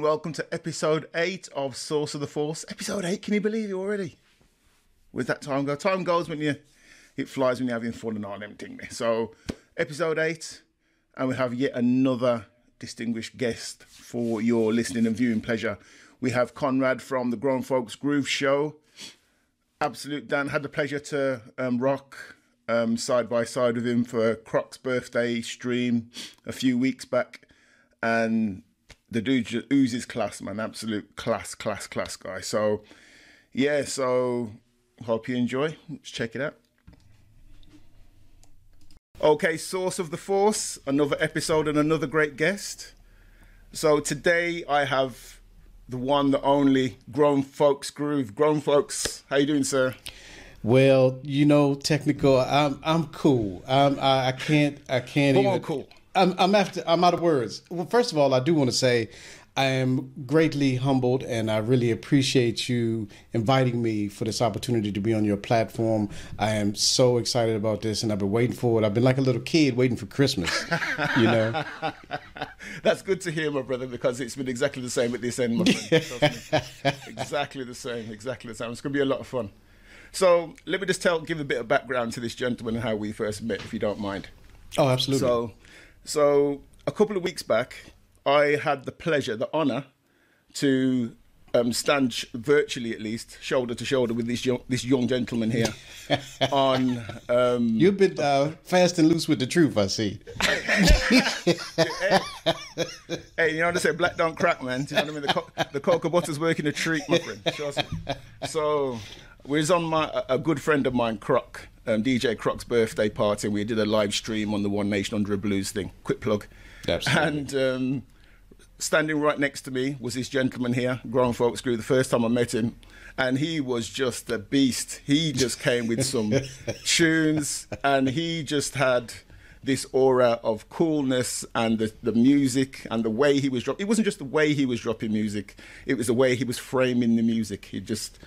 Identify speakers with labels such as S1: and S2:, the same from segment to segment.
S1: And welcome to episode eight of Source of the Force. Episode eight, can you believe it already? With that time go, time goes when you it flies when you're having fun and all them thing. So, episode eight, and we have yet another distinguished guest for your listening and viewing pleasure. We have Conrad from the Grown Folks Groove Show. Absolute Dan had the pleasure to um, rock um, side by side with him for Croc's birthday stream a few weeks back, and the dude just oozes class, man. Absolute class, class, class guy. So, yeah, so hope you enjoy. Let's check it out. Okay, Source of the Force, another episode and another great guest. So today I have the one, the only Grown Folks Groove. Grown Folks, how you doing, sir?
S2: Well, you know, technical. I'm I'm cool. I'm, I I can't I can't
S1: Come
S2: even.
S1: on, cool.
S2: I'm I'm after I'm out of words. Well, first of all, I do want to say I am greatly humbled, and I really appreciate you inviting me for this opportunity to be on your platform. I am so excited about this, and I've been waiting for it. I've been like a little kid waiting for Christmas. You know.
S1: That's good to hear, my brother, because it's been exactly the same at this end, my friend. Exactly the same, exactly the same. It's going to be a lot of fun. So let me just tell, give a bit of background to this gentleman and how we first met, if you don't mind.
S2: Oh, absolutely.
S1: So, so a couple of weeks back, I had the pleasure, the honour, to um, stand sh- virtually, at least, shoulder to shoulder with this young, this young gentleman here on. Um,
S2: You've been uh, fast and loose with the truth, I see.
S1: hey, you know what I say? Black don't crack, man. Do you know what I mean? The, co- the cocoa butter's working a treat, my friend. So, we're on my a- a good friend of mine, Croc, um, DJ Croc's birthday party. We did a live stream on the One Nation Under a Blues thing. Quick plug.
S2: Absolutely.
S1: And um, standing right next to me was this gentleman here, Grown Folks Groove. The first time I met him, and he was just a beast. He just came with some tunes, and he just had this aura of coolness and the, the music and the way he was dropping. It wasn't just the way he was dropping music; it was the way he was framing the music. He just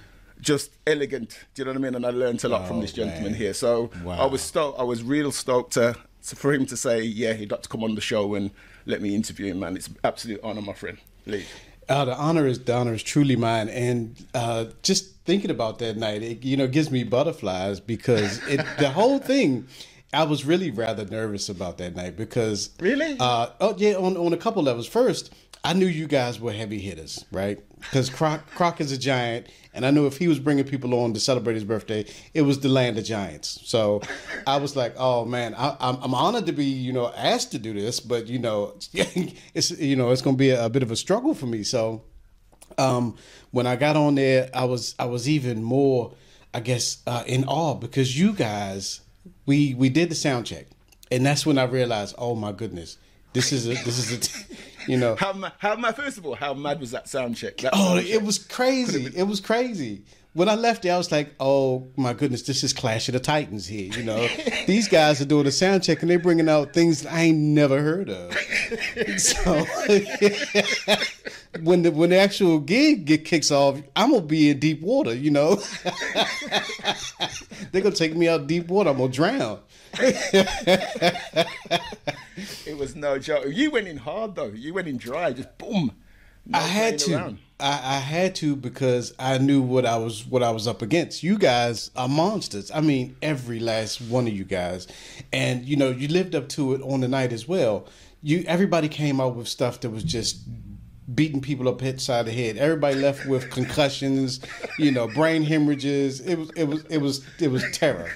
S1: just elegant. Do you know what I mean? And I learned a lot from
S2: Oh,
S1: this gentleman
S2: man.
S1: here. So I was stoked. I was real stoked to, to- for him to say, yeah, he'd like to come on the show and let me interview him. Man, it's an absolute honor, my friend. Lee.
S2: Uh, the honor is the honor is truly mine, and uh, just thinking about that night, it you know gives me butterflies because it the whole thing. I was really rather nervous about that night because
S1: Really?
S2: uh, oh yeah, on on a couple levels. First, I knew you guys were heavy hitters, right? Because Croc, Croc is a giant, and I knew if he was bringing people on to celebrate his birthday, it was the land of giants. So I was like, oh man, I, I'm, I'm honored to be you know asked to do this, but you know it's you know it's going to be a, a bit of a struggle for me. So um, when I got on there, I was I was even more, I guess, uh, in awe because you guys, we we did the sound check, and that's when I realized, oh my goodness, this is a this is a, t- you know,
S1: How, how mad, first of all, how mad was that sound check? That
S2: oh,
S1: sound
S2: it
S1: check.
S2: was crazy, it was crazy. When I left there, I was like, "Oh my goodness, this is Clash of the Titans here." You know, these guys are doing a sound check and they're bringing out things that I ain't never heard of. So when the when the actual gig get kicks off, I'm gonna be in deep water. You know, they're gonna take me out deep water. I'm gonna drown.
S1: It was no joke. You went in hard, though. You went in dry, just boom. No
S2: I had to.
S1: around.
S2: I, I had to because I knew what I was what I was up against. You guys are monsters. I mean, every last one of you guys, and you know you lived up to it on the night as well. You everybody came out with stuff that was just beating people up head side of the head. Everybody left with concussions, you know, brain hemorrhages. It was it was it was it was terror.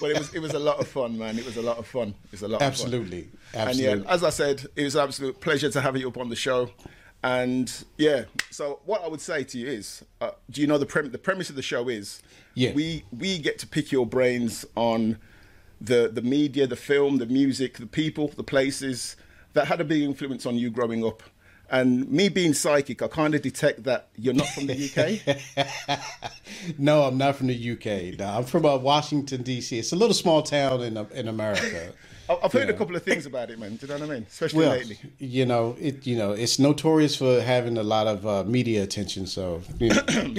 S1: But it was it was a lot of fun, man. It was a lot of fun. It was a lot
S2: Absolutely,
S1: of fun.
S2: absolutely.
S1: And yeah, as I said, it was an absolute pleasure to have you up on the show. And yeah, so what I would say to you is, uh, do you know the prem- the premise of the show is,
S2: Yeah.
S1: we we get to pick your brains on the the media, the film, the music, the people, the places that had a big influence on you growing up. And me being psychic, I kind of detect that you're not from the UK.
S2: No, I'm not from the UK. No, I'm from uh, Washington D.C. It's a little small town in uh, in America.
S1: I've heard a couple of things about it, man. Do you know what I mean? Especially
S2: Well,
S1: lately.
S2: you know, it you know, it's notorious for having a lot of uh, media attention. So, you know.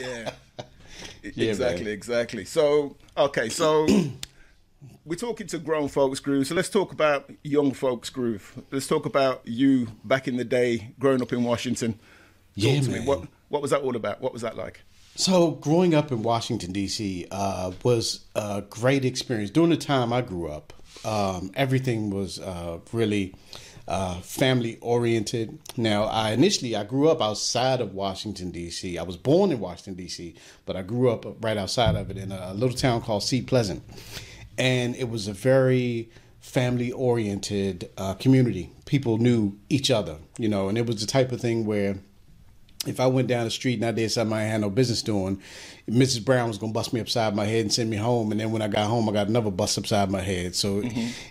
S1: Yeah.
S2: Yeah,
S1: exactly,
S2: man.
S1: exactly. So, okay, so we're talking to grown folks groove, so let's talk about young folks groove. Let's talk about you back in the day, growing up in Washington. Talk
S2: Yeah,
S1: to me. What what was that all about? What was that like?
S2: So, growing up in Washington, D.C., uh, was a great experience. During the time I grew up, um, everything was uh, really uh, family oriented. Now, I initially I grew up outside of Washington, D.C. I was born in Washington, D.C., but I grew up right outside of it in a little town called Seat Pleasant, and it was a very family oriented uh, community. People knew each other, you know, and it was the type of thing where if I went down the street and I did something I had no business doing, Mrs. Brown was gonna bust me upside my head and send me home. And then when I got home, I got another bust upside my head. So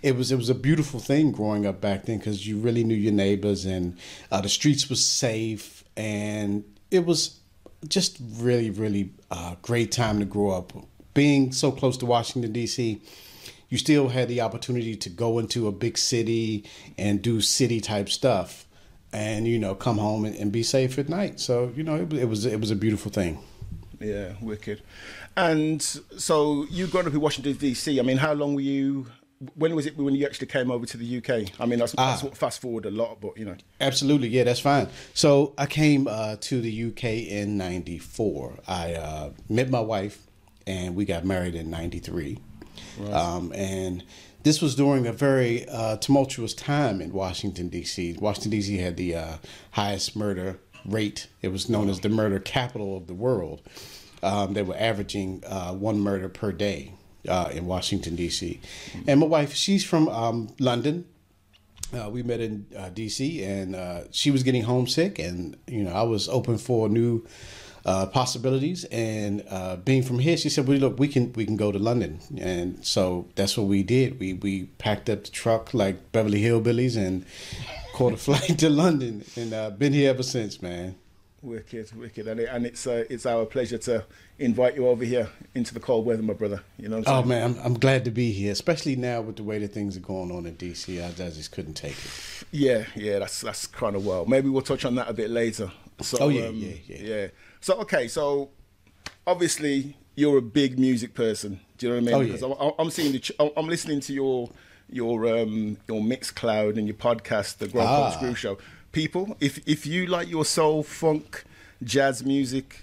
S2: it was it was a beautiful thing growing up back then because you really knew your neighbors and uh, the streets was safe and it was just really really uh, great time to grow up. Being so close to Washington D.C you still had the opportunity to go into a big city and do city type stuff and you know come home and, and be safe at night so you know it, was- it was it was a beautiful thing
S1: Yeah, wicked. And so you growing up in Washington D.C. I mean, how long were you? When was it when you actually came over to the UK? I mean, that's, that's
S2: Ah.
S1: what fast forward a lot, but you know.
S2: absolutely yeah that's fine so i came uh, to the uk in 94 i uh, met my wife and we got married in 93 um, and this was during a very uh, tumultuous time in washington d.c washington d.c had the uh, highest murder rate. It was known as the murder capital of the world. Um, they were averaging uh, one murder per day uh, in washington d.c and my wife she's from um, london. Uh, we met in uh, DC, and uh, she was getting homesick, and you know I was open for a new uh, possibilities. And uh, being from here, she said, "Well, look, we can we can go to London," and so that's what we did. We we packed up the truck like Beverly Hillbillies and caught a flight to London, and uh, been here ever since, man.
S1: Wicked, wicked, and, it, and it's uh, it's our pleasure to invite you over here into the cold weather, my brother. You know. What I'm
S2: Oh man, I'm, I'm glad to be here, especially now with the way that things are going on in DC. I, I just couldn't take it.
S1: Yeah, yeah, that's that's kind of well. Maybe we'll touch on that a bit later. So,
S2: Oh, yeah,
S1: um,
S2: yeah, yeah.
S1: yeah. So okay, so obviously you're a big music person. Do you know what I mean?
S2: Oh, yeah.
S1: I'm, seeing the, I'm listening to your your um your mix cloud and your podcast, the Grand
S2: Ah.
S1: Screw Show. People, if if you like your soul, funk, jazz music.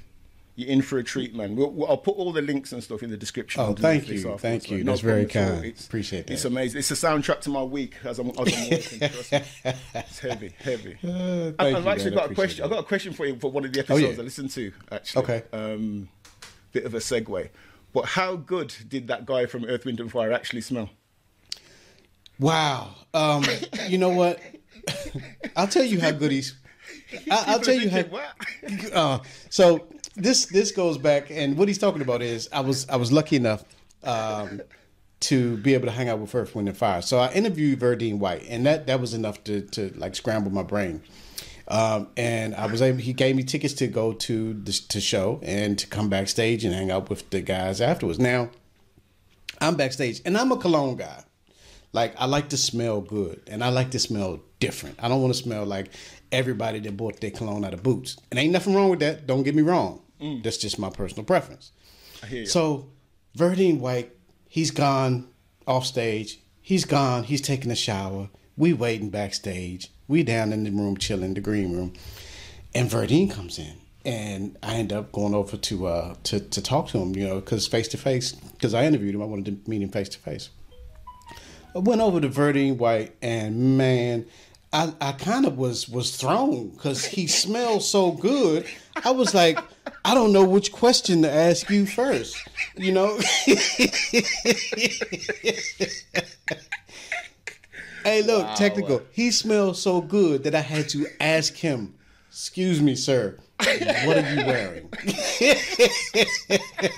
S1: You're in for a treat, man. We'll, we'll- I'll put all the links and stuff in the description.
S2: Oh, thank you,
S1: afterwards,
S2: thank you. That's very
S1: problem at all.
S2: kind. Appreciate
S1: it.
S2: It's
S1: amazing. It's a soundtrack to my week as I'm, as I'm me. It's heavy, heavy.
S2: Uh,
S1: I've
S2: you,
S1: actually
S2: man.
S1: Got a question.
S2: appreciate
S1: I've got a question for you for one of the episodes
S2: Oh, yeah.
S1: I listened to. Actually,
S2: Okay.
S1: Um, bit of a segue, but how good did that guy from Earth, Wind and Fire actually smell?
S2: Wow. Um, you know what? I'll tell you how good he's. I, I'll tell you how. Uh, so this this goes back, and what he's talking about is I was I was lucky enough um, to be able to hang out with Earth, Wind, and Fire. So I interviewed Verdine White, and that that was enough to to like scramble my brain. Um, and I was able. He gave me tickets to go to the to show and to come backstage and hang out with the guys afterwards. Now, I'm backstage, and I'm a cologne guy. Like I like to smell good, and I like to smell different. I don't want to smell like everybody that bought their cologne out of Boots. And ain't nothing wrong with that. Don't get me wrong. That's just my personal preference.
S1: I hear you.
S2: So, Verdine White, he's gone off stage. He's gone. He's taking a shower. We waiting backstage. We down in the room chilling, the green room, and Verdine comes in, and I end up going over to uh to to talk to him, you know, because face to face, because I interviewed him. I wanted to meet him face to face. I went over to Verdine White, and man, I, I kind of was was thrown because he smelled so good. I was like, I don't know which question to ask you first. You know. hey, look, technical. He smelled so good that I had to ask him. Excuse me, sir. What are you wearing?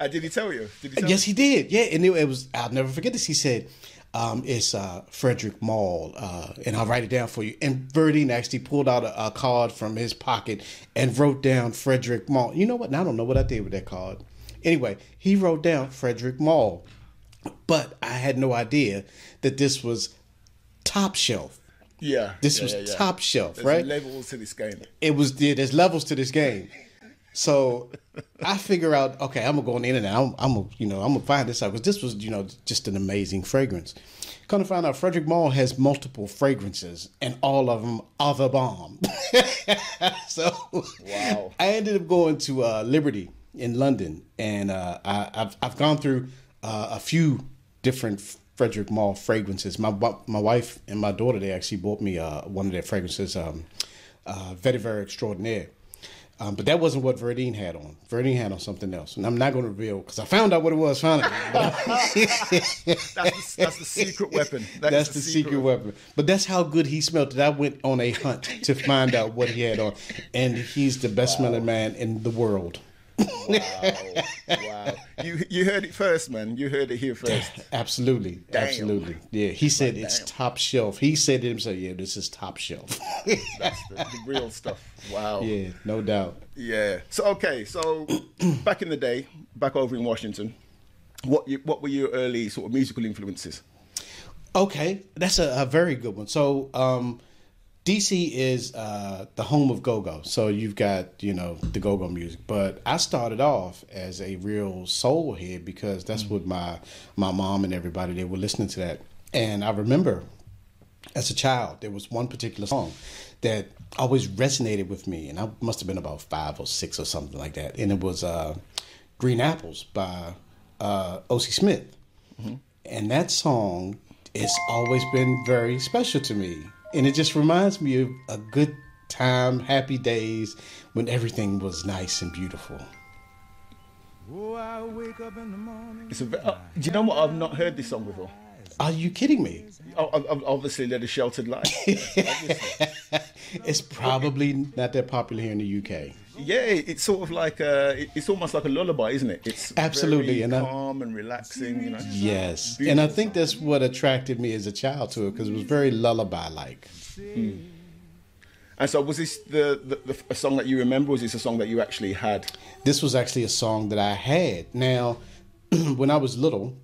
S1: Uh, did he tell you? Did he tell
S2: Yes, he did. Yeah, and it, it was. I'll never forget this. He said, um, "It's uh, Frederic Malle," uh, and I'll write it down for you. And Verdine actually pulled out a, a card from his pocket and wrote down Frederic Malle. You know what? Now I don't know what I did with that card. Anyway, he wrote down Frederic Malle, but I had no idea that this was top shelf.
S1: Yeah.
S2: This
S1: yeah,
S2: was
S1: yeah, yeah.
S2: top shelf,
S1: There's
S2: right?
S1: levels to this game.
S2: it was yeah, there's levels to this game. So I figure out, okay, I'm gonna go on the internet. I'm, I'm gonna, you know, I'm gonna find this out because this was, you know, just an amazing fragrance. Come to find out, Frederic Malle has multiple fragrances, and all of them are the bomb. so
S1: Wow.
S2: I ended up going to uh, Liberty in London, and uh, I, I've I've gone through uh, a few different Frederic Malle fragrances. My my wife and my daughter they actually bought me uh, one of their fragrances, um, uh, Vetiver Extraordinaire. Um, but that wasn't what Verdine had on. Verdine had on something else, and I'm not going to reveal because I found out what it was finally.
S1: That's the, that's the secret weapon. That
S2: That's
S1: is
S2: the secret weapon. But that's how good he smelled it. I went on a hunt to find out what he had on, and he's the best smelling man in the world.
S1: Wow. wow. You you heard it first, man. You heard it here first.
S2: Absolutely, absolutely. Yeah, he said it's
S1: damn.
S2: top shelf. He said it himself. Yeah, this is top shelf.
S1: That's the, the real stuff. Wow.
S2: yeah, no doubt.
S1: Yeah. So okay. So back in the day, back over in Washington, what you, what were your early sort of musical influences?
S2: Okay, that's a, a very good one. So, um, DC is uh, the home of go-go. So you've got you know the go-go music, but I started off as a real soul head because that's what my my mom and everybody they were listening to that, and I remember as a child there was one particular song that always resonated with me, and I must have been about five or six or something like that, and it was uh, "Green Apples" by uh, O.C. Smith. And that song has always been very special to me and it just reminds me of a good time happy days when everything was nice and beautiful
S3: Oh, I wake up in the morning.
S1: It's a, uh, do you know what? I've not heard this song before.
S2: are you kidding me
S1: Oh, I've- I've obviously led a sheltered life.
S2: It's probably not that popular here in the uk
S1: yeah, it's sort of like a, it's almost like a lullaby, isn't it? It's
S2: Absolutely, and I-
S1: calm and relaxing. You know.
S2: yes
S1: Beautiful
S2: and i think that's what attracted me as a child to it because it was very lullaby like
S1: And so, was this the, the, the a song that you remember? Was this a song that you actually had?
S2: this was actually a song that I had. Now, when I was little,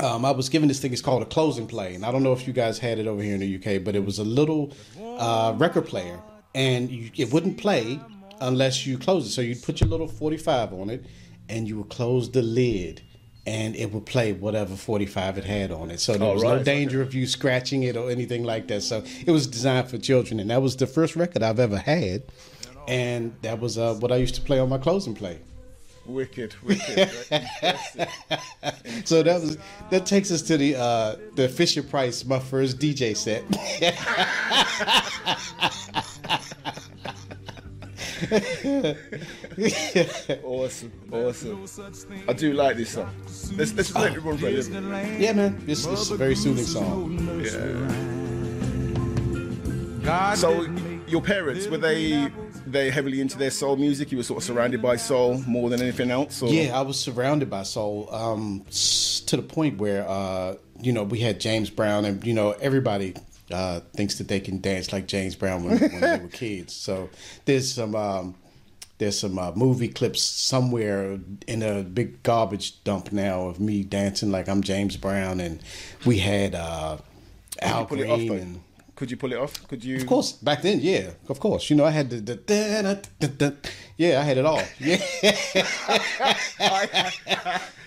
S2: um, I was given this thing. It's called a Close 'n Play, and I don't know if you guys had it over here in the UK, but it was a little uh, record player, and you, it wouldn't play unless you close it. So you'd put your little forty-five on it, and you would close the lid. And it would play whatever 45 it had on it. So there
S1: Oh,
S2: was
S1: right,
S2: no danger of you scratching it or anything like that. So it was designed for children. And that was the first record I've ever had. And that was uh, what I used to play on my Close 'n Play.
S1: Wicked, wicked. Impressive.
S2: So that was that takes us to the uh the Fisher Price, my first DJ set.
S1: awesome, awesome. I do like this song. Let's let's let it run for a little bit.
S2: yeah, man, this, this is a very soothing song.
S1: Yeah. So, your parents were they they heavily into their soul music? You were sort of surrounded by soul more than anything else. Or?
S2: Yeah, I was surrounded by soul um, to the point where uh, you know we had James Brown, and you know everybody uh, thinks that they can dance like James Brown when, when they were kids. So there's some um, there's some uh, movie clips somewhere in a big garbage dump now of me dancing like I'm James Brown, and we had uh, Al
S1: Could you pull it off
S2: Green
S1: though?
S2: and.
S1: Could you pull it off? Could you?
S2: Of course, back then, yeah, of course. You know, I had the, the, da, da, da, da, yeah, I had it all. Yeah,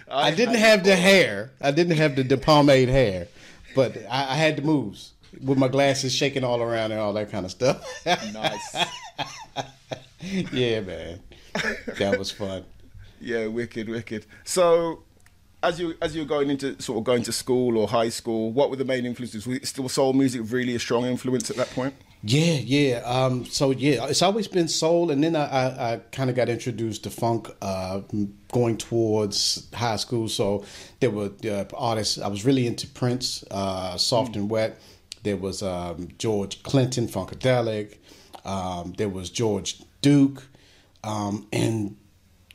S2: I didn't have the hair. I didn't have the, the pomade hair, but I, I had the moves with my glasses shaking all around and all that kind of stuff.
S1: Nice.
S2: yeah, man, that was fun.
S1: Yeah, wicked, wicked. So, as you as you were going into sort of going to school or high school, what were the main influences? Was still soul music really a strong influence at that point?
S2: Yeah, yeah. Um, so yeah, it's always been soul, and then I, I, I kind of got introduced to funk uh, going towards high school. So there were uh, artists. I was really into Prince, uh, Soft and Wet. There was um, George Clinton, Funkadelic. Um, there was George Duke, um, and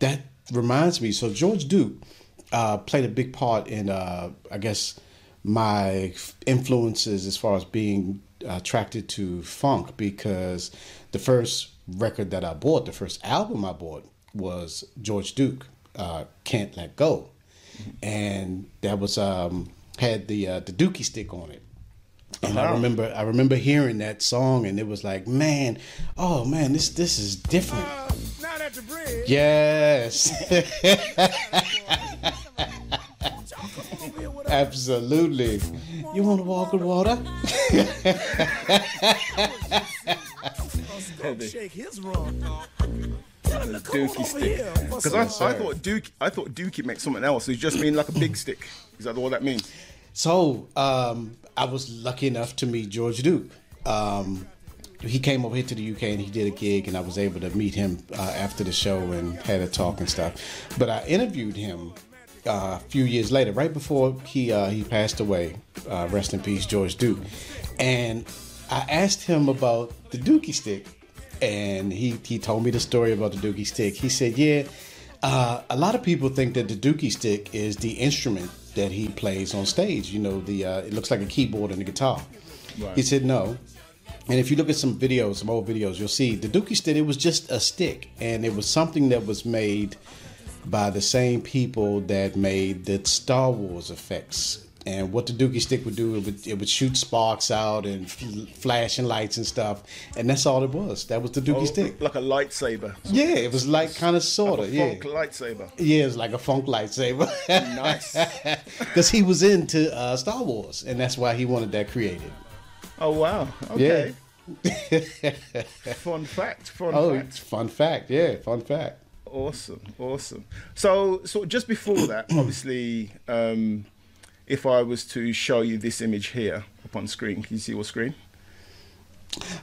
S2: that reminds me. So George Duke uh, played a big part in, uh, I guess, my influences as far as being attracted to funk because the first record that I bought, the first album I bought was George Duke, uh, "Can't Let Go," and that was um, had the uh, the Dookie stick on it. And I remember, I remember hearing that song, and it was like, man, oh man, this this is different.
S3: Now at the bridge.
S2: Yes.
S3: Come over here with us.
S2: Absolutely. You want to walk on water?
S3: Don't shake his rum. Tell him to come
S1: Dookie stick. Because I, I thought Duke, I thought Dookie meant something else. It just mean like a big stick. Is that all that means?
S2: So um, I was lucky enough to meet George Duke. Um, he came over here to the UK and he did a gig, and I was able to meet him uh, after the show and had a talk and stuff. But I interviewed him uh, a few years later, right before he uh, he passed away. Uh, rest in peace, George Duke. And I asked him about the Dookie stick, and he he told me the story about the Dookie stick. He said, "Yeah, uh, a lot of people think that the Dookie stick is the instrument that he plays on stage. You know, the uh, it looks like a keyboard and a guitar."
S1: Right.
S2: He said, "No." And if you look at some videos, some old videos, you'll see the Dookie stick. It was just a stick, and it was something that was made by the same people that made the Star Wars effects. And what the Dookie stick would do, it would, it would shoot sparks out and fl- flashing lights and stuff. And that's all it was. That was the Dookie
S1: Oh,
S2: stick.
S1: Like a lightsaber.
S2: Yeah, it was like kind of sort of, yeah.
S1: Funk lightsaber.
S2: Yeah, it was like a funk lightsaber.
S1: Nice.
S2: Because he was into uh, Star Wars, and that's why he wanted that created.
S1: Oh wow. Okay.
S2: Yeah.
S1: Fun fact. Fun
S2: Oh,
S1: fact.
S2: it's fun fact. Yeah, fun fact.
S1: Awesome, awesome. So, so just before that, obviously, um, if I was to show you this image here up on screen, can you see your screen?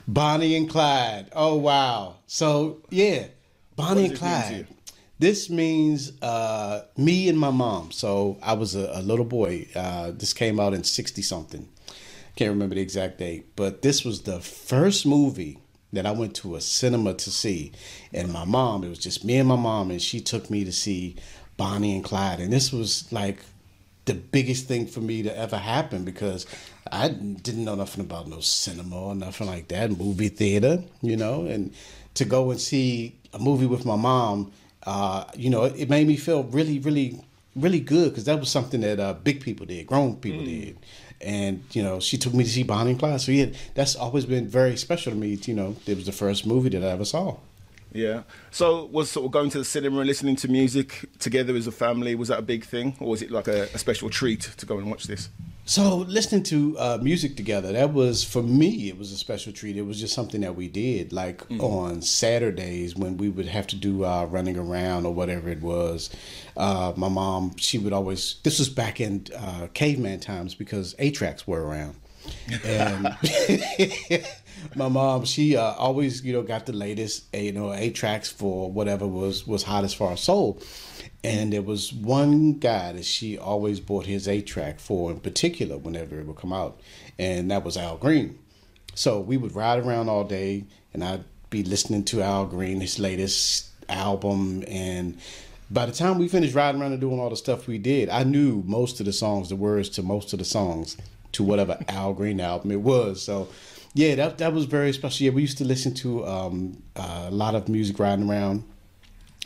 S2: Bonnie and Clyde. Oh wow. So yeah, Bonnie and Clyde. This means uh, me and my mom. So I was a, a little boy. Uh, this came out in sixty something. Can't remember the exact date, but this was the first movie that I went to a cinema to see. And my mom, it was just me and my mom, and she took me to see Bonnie and Clyde. And this was like the biggest thing for me to ever happen because I didn't know nothing about no cinema or nothing like that, movie theater, you know, and to go and see a movie with my mom, uh, you know, it, it made me feel really, really, really good because that was something that uh, big people did, grown people did. And you know, she took me to see Bonnie and Clyde. So yeah, that's always been very special to me. You know, it was the first movie that I ever saw.
S1: Yeah. So, was sort of going to the cinema and listening to music together as a family was that a big thing, or was it like a, a special treat to go and watch this?
S2: So listening to uh, music together, that was for me. It was a special treat. It was just something that we did, like on Saturdays when we would have to do uh, running around or whatever it was. Uh, my mom, she would always. This was back in uh, caveman times because eight tracks were around, and my mom, she uh, always you know got the latest you know eight tracks for whatever was was hot as far as soul. And there was one guy that she always bought his eight track for in particular whenever it would come out, and that was Al Green. So we would ride around all day, and I'd be listening to Al Green, his latest album. And by the time we finished riding around and doing all the stuff we did, I knew most of the songs, the words to most of the songs, to whatever Al Green album it was. So yeah, that that was very special. Yeah, we used to listen to um, a lot of music riding around.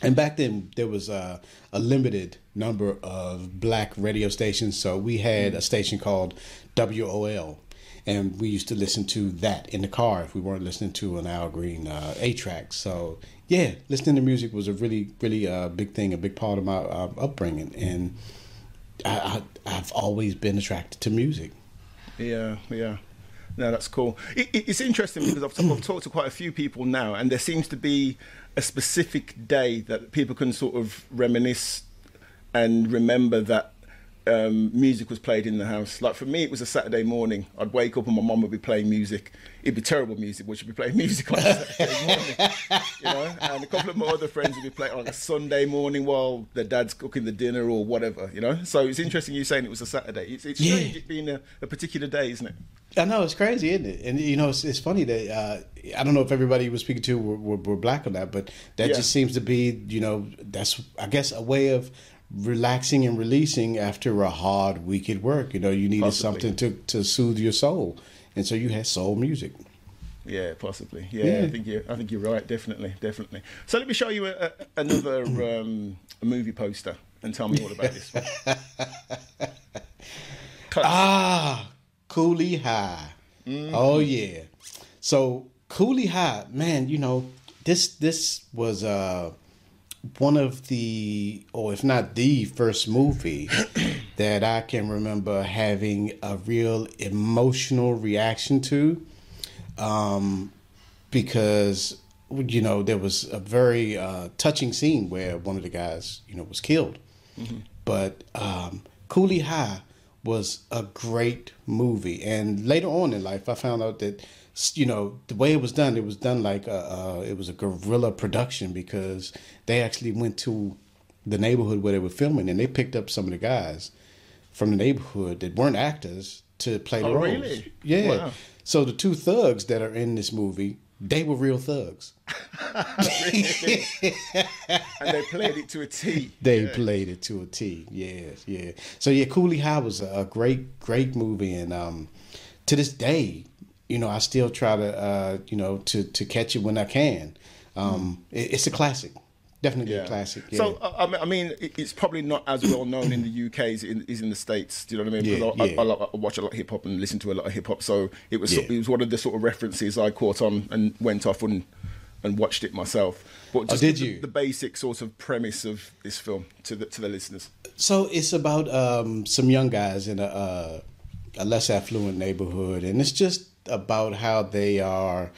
S2: And back then, there was a, a limited number of black radio stations. So we had a station called WOL, and we used to listen to that in the car if we weren't listening to an Al Green uh, eight track. So yeah, listening to music was a really, really uh, big thing, a big part of my uh, upbringing, and I, I, I've always been attracted to music.
S1: Yeah, yeah. No, that's cool. It, it, it's interesting because I've, I've talked to quite a few people now, and there seems to be a specific day that people can sort of reminisce and remember that um, music was played in the house. Like for me, it was a Saturday morning. I'd wake up and my mum would be playing music. It'd be terrible music, but she'd be playing music on a Saturday morning. you know, and a couple of my other friends would be playing on a Sunday morning while their dad's cooking the dinner or whatever. You know, so it's interesting you saying it was a Saturday. It's, it's
S2: Yeah.
S1: strange it being a, a particular day, isn't it?
S2: I know it's crazy, isn't it? And you know, it's, it's funny that uh, I don't know if everybody you were speaking to were, were, were black or not, but that
S1: Yeah.
S2: just seems to be, you know, that's I guess a way of relaxing and releasing after a hard week at work. You know, you needed
S1: Possibly.
S2: something to to soothe your soul, and so you had soul music.
S1: Yeah, possibly. Yeah,
S2: Yeah.
S1: I think you. I think you're right. Definitely, definitely. So let me show you a, a, another um, a movie poster and tell me all about this.
S2: Ah, Cooley High. Oh yeah. So Cooley High, man, you know this this was uh one of the, or if not the first movie that I can remember having a real emotional reaction to, um, because you know there was a very uh, touching scene where one of the guys, you know, was killed. But um, Cooley High was a great movie, and later on in life, I found out that you know the way it was done, it was done like a, uh, it was a guerrilla production because they actually went to the neighborhood where they were filming, and they picked up some of the guys from the neighborhood that weren't actors to play the
S1: Oh,
S2: roles.
S1: really?
S2: Yeah.
S1: Wow.
S2: So the two thugs that are in this movie, they were real thugs.
S1: and they played it to a T.
S2: They played it to a T. Yeah, yeah. So yeah, Cooley High was a, great, great movie, and um, to this day, you know, I still try to, uh, you know, to to catch it when I can. Um, it, it's a classic, definitely a classic. Yeah.
S1: So I- I mean- I mean, it- it's probably not as well known in the UK as is in the States. Do you know what I mean?
S2: Yeah,
S1: Because I,
S2: yeah.
S1: I, I, I watch a lot of hip hop and listen to a lot of hip hop, so it was
S2: Yeah.
S1: it was one of the sort of references I caught on and went off and and watched it myself. But just
S2: Oh, did
S1: the,
S2: you?
S1: the basic sort of premise of this film to the to the listeners?
S2: So it's about um, some young guys in a, uh, a less affluent neighborhood, and it's just about how they are,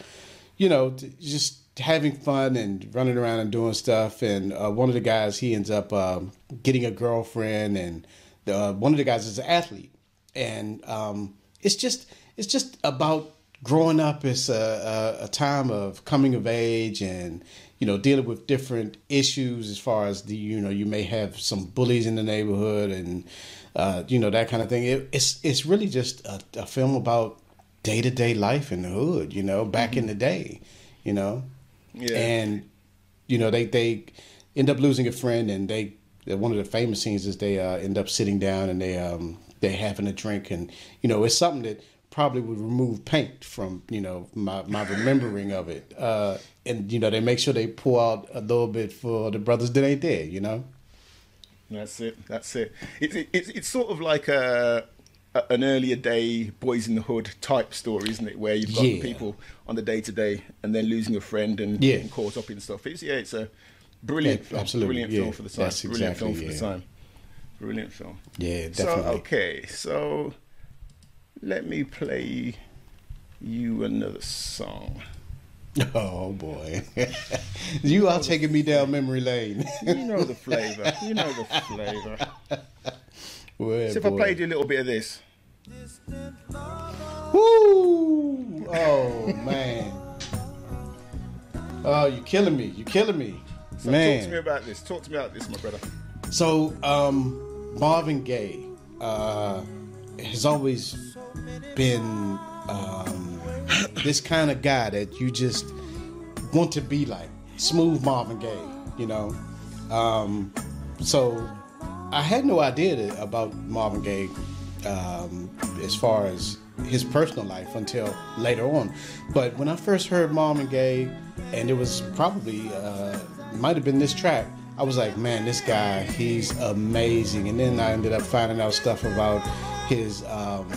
S2: you know, just having fun and running around and doing stuff. And uh, one of the guys, he ends up um, getting a girlfriend, and the, uh, one of the guys is an athlete, and um, it's just it's just about growing up. It's a, a, a time of coming of age and you know dealing with different issues as far as the you know you may have some bullies in the neighborhood and uh, you know that kind of thing. It, it's it's really just a, a film about day to day life in the hood. You know, back in the day. You know,
S1: Yeah.
S2: and you know they they end up losing a friend and they one of the famous scenes is they uh, end up sitting down and they um they having a drink and you know it's something that probably would remove paint from you know my my remembering of it uh and you know they make sure they pull out a little bit for the brothers that ain't there you know
S1: That's it. That's it. It's it, it's it's sort of like a, a an earlier day boys in the hood type story, isn't it? Where you've got
S2: Yeah.
S1: people on the day to day and then losing a friend and
S2: Yeah.
S1: getting caught up in stuff. It's yeah, it's a brilliant
S2: Yeah,
S1: film.
S2: absolutely,
S1: Brilliant film for the time.
S2: That's
S1: brilliant
S2: exactly,
S1: film for the time. Brilliant film.
S2: yeah
S1: So
S2: definitely
S1: okay, so let me play you another song.
S2: oh boy you are taking me down memory lane
S1: You know the flavour. You know the flavour. So if I played you a little bit of this.
S2: Woo! Oh man. Oh, you're killing me! You're killing me,
S1: So
S2: man.
S1: talk to me about this. Talk to me about this, my brother.
S2: So, um, Marvin Gaye uh, has always been um, this kind of guy that you just want to be like. Smooth Marvin Gaye, you know. Um, so, I had no idea about Marvin Gaye um, as far as his personal life until later on. But when I first heard Marvin Gaye, and it was probably uh, might have been this track, I was like, man, this guy, he's amazing. And then I ended up finding out stuff about his um,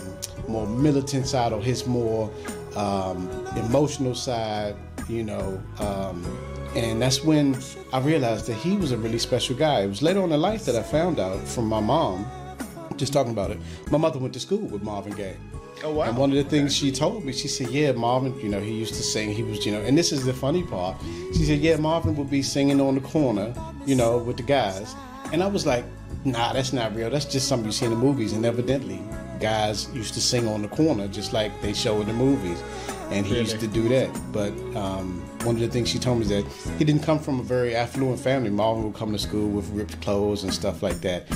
S2: more militant side or his more um, emotional side, you know. Um, and that's when I realized that he was a really special guy. It was later on in life that I found out from my mom, just talking about it. My mother went to school with Marvin Gaye.
S1: Oh, wow.
S2: And one of the things she told me, she said, "Yeah, Marvin, you know, he used to sing. He was, you know, and this is the funny part. She said, "Yeah, Marvin would be singing on the corner, you know, with the guys." And I was like, "Nah, that's not real. That's just something you see in the movies." And evidently, guys used to sing on the corner just like they show in the movies, and he used to do that. But um, one of the things she told me is that he didn't come from a very affluent family. Marvin would come to school with ripped clothes and stuff like that,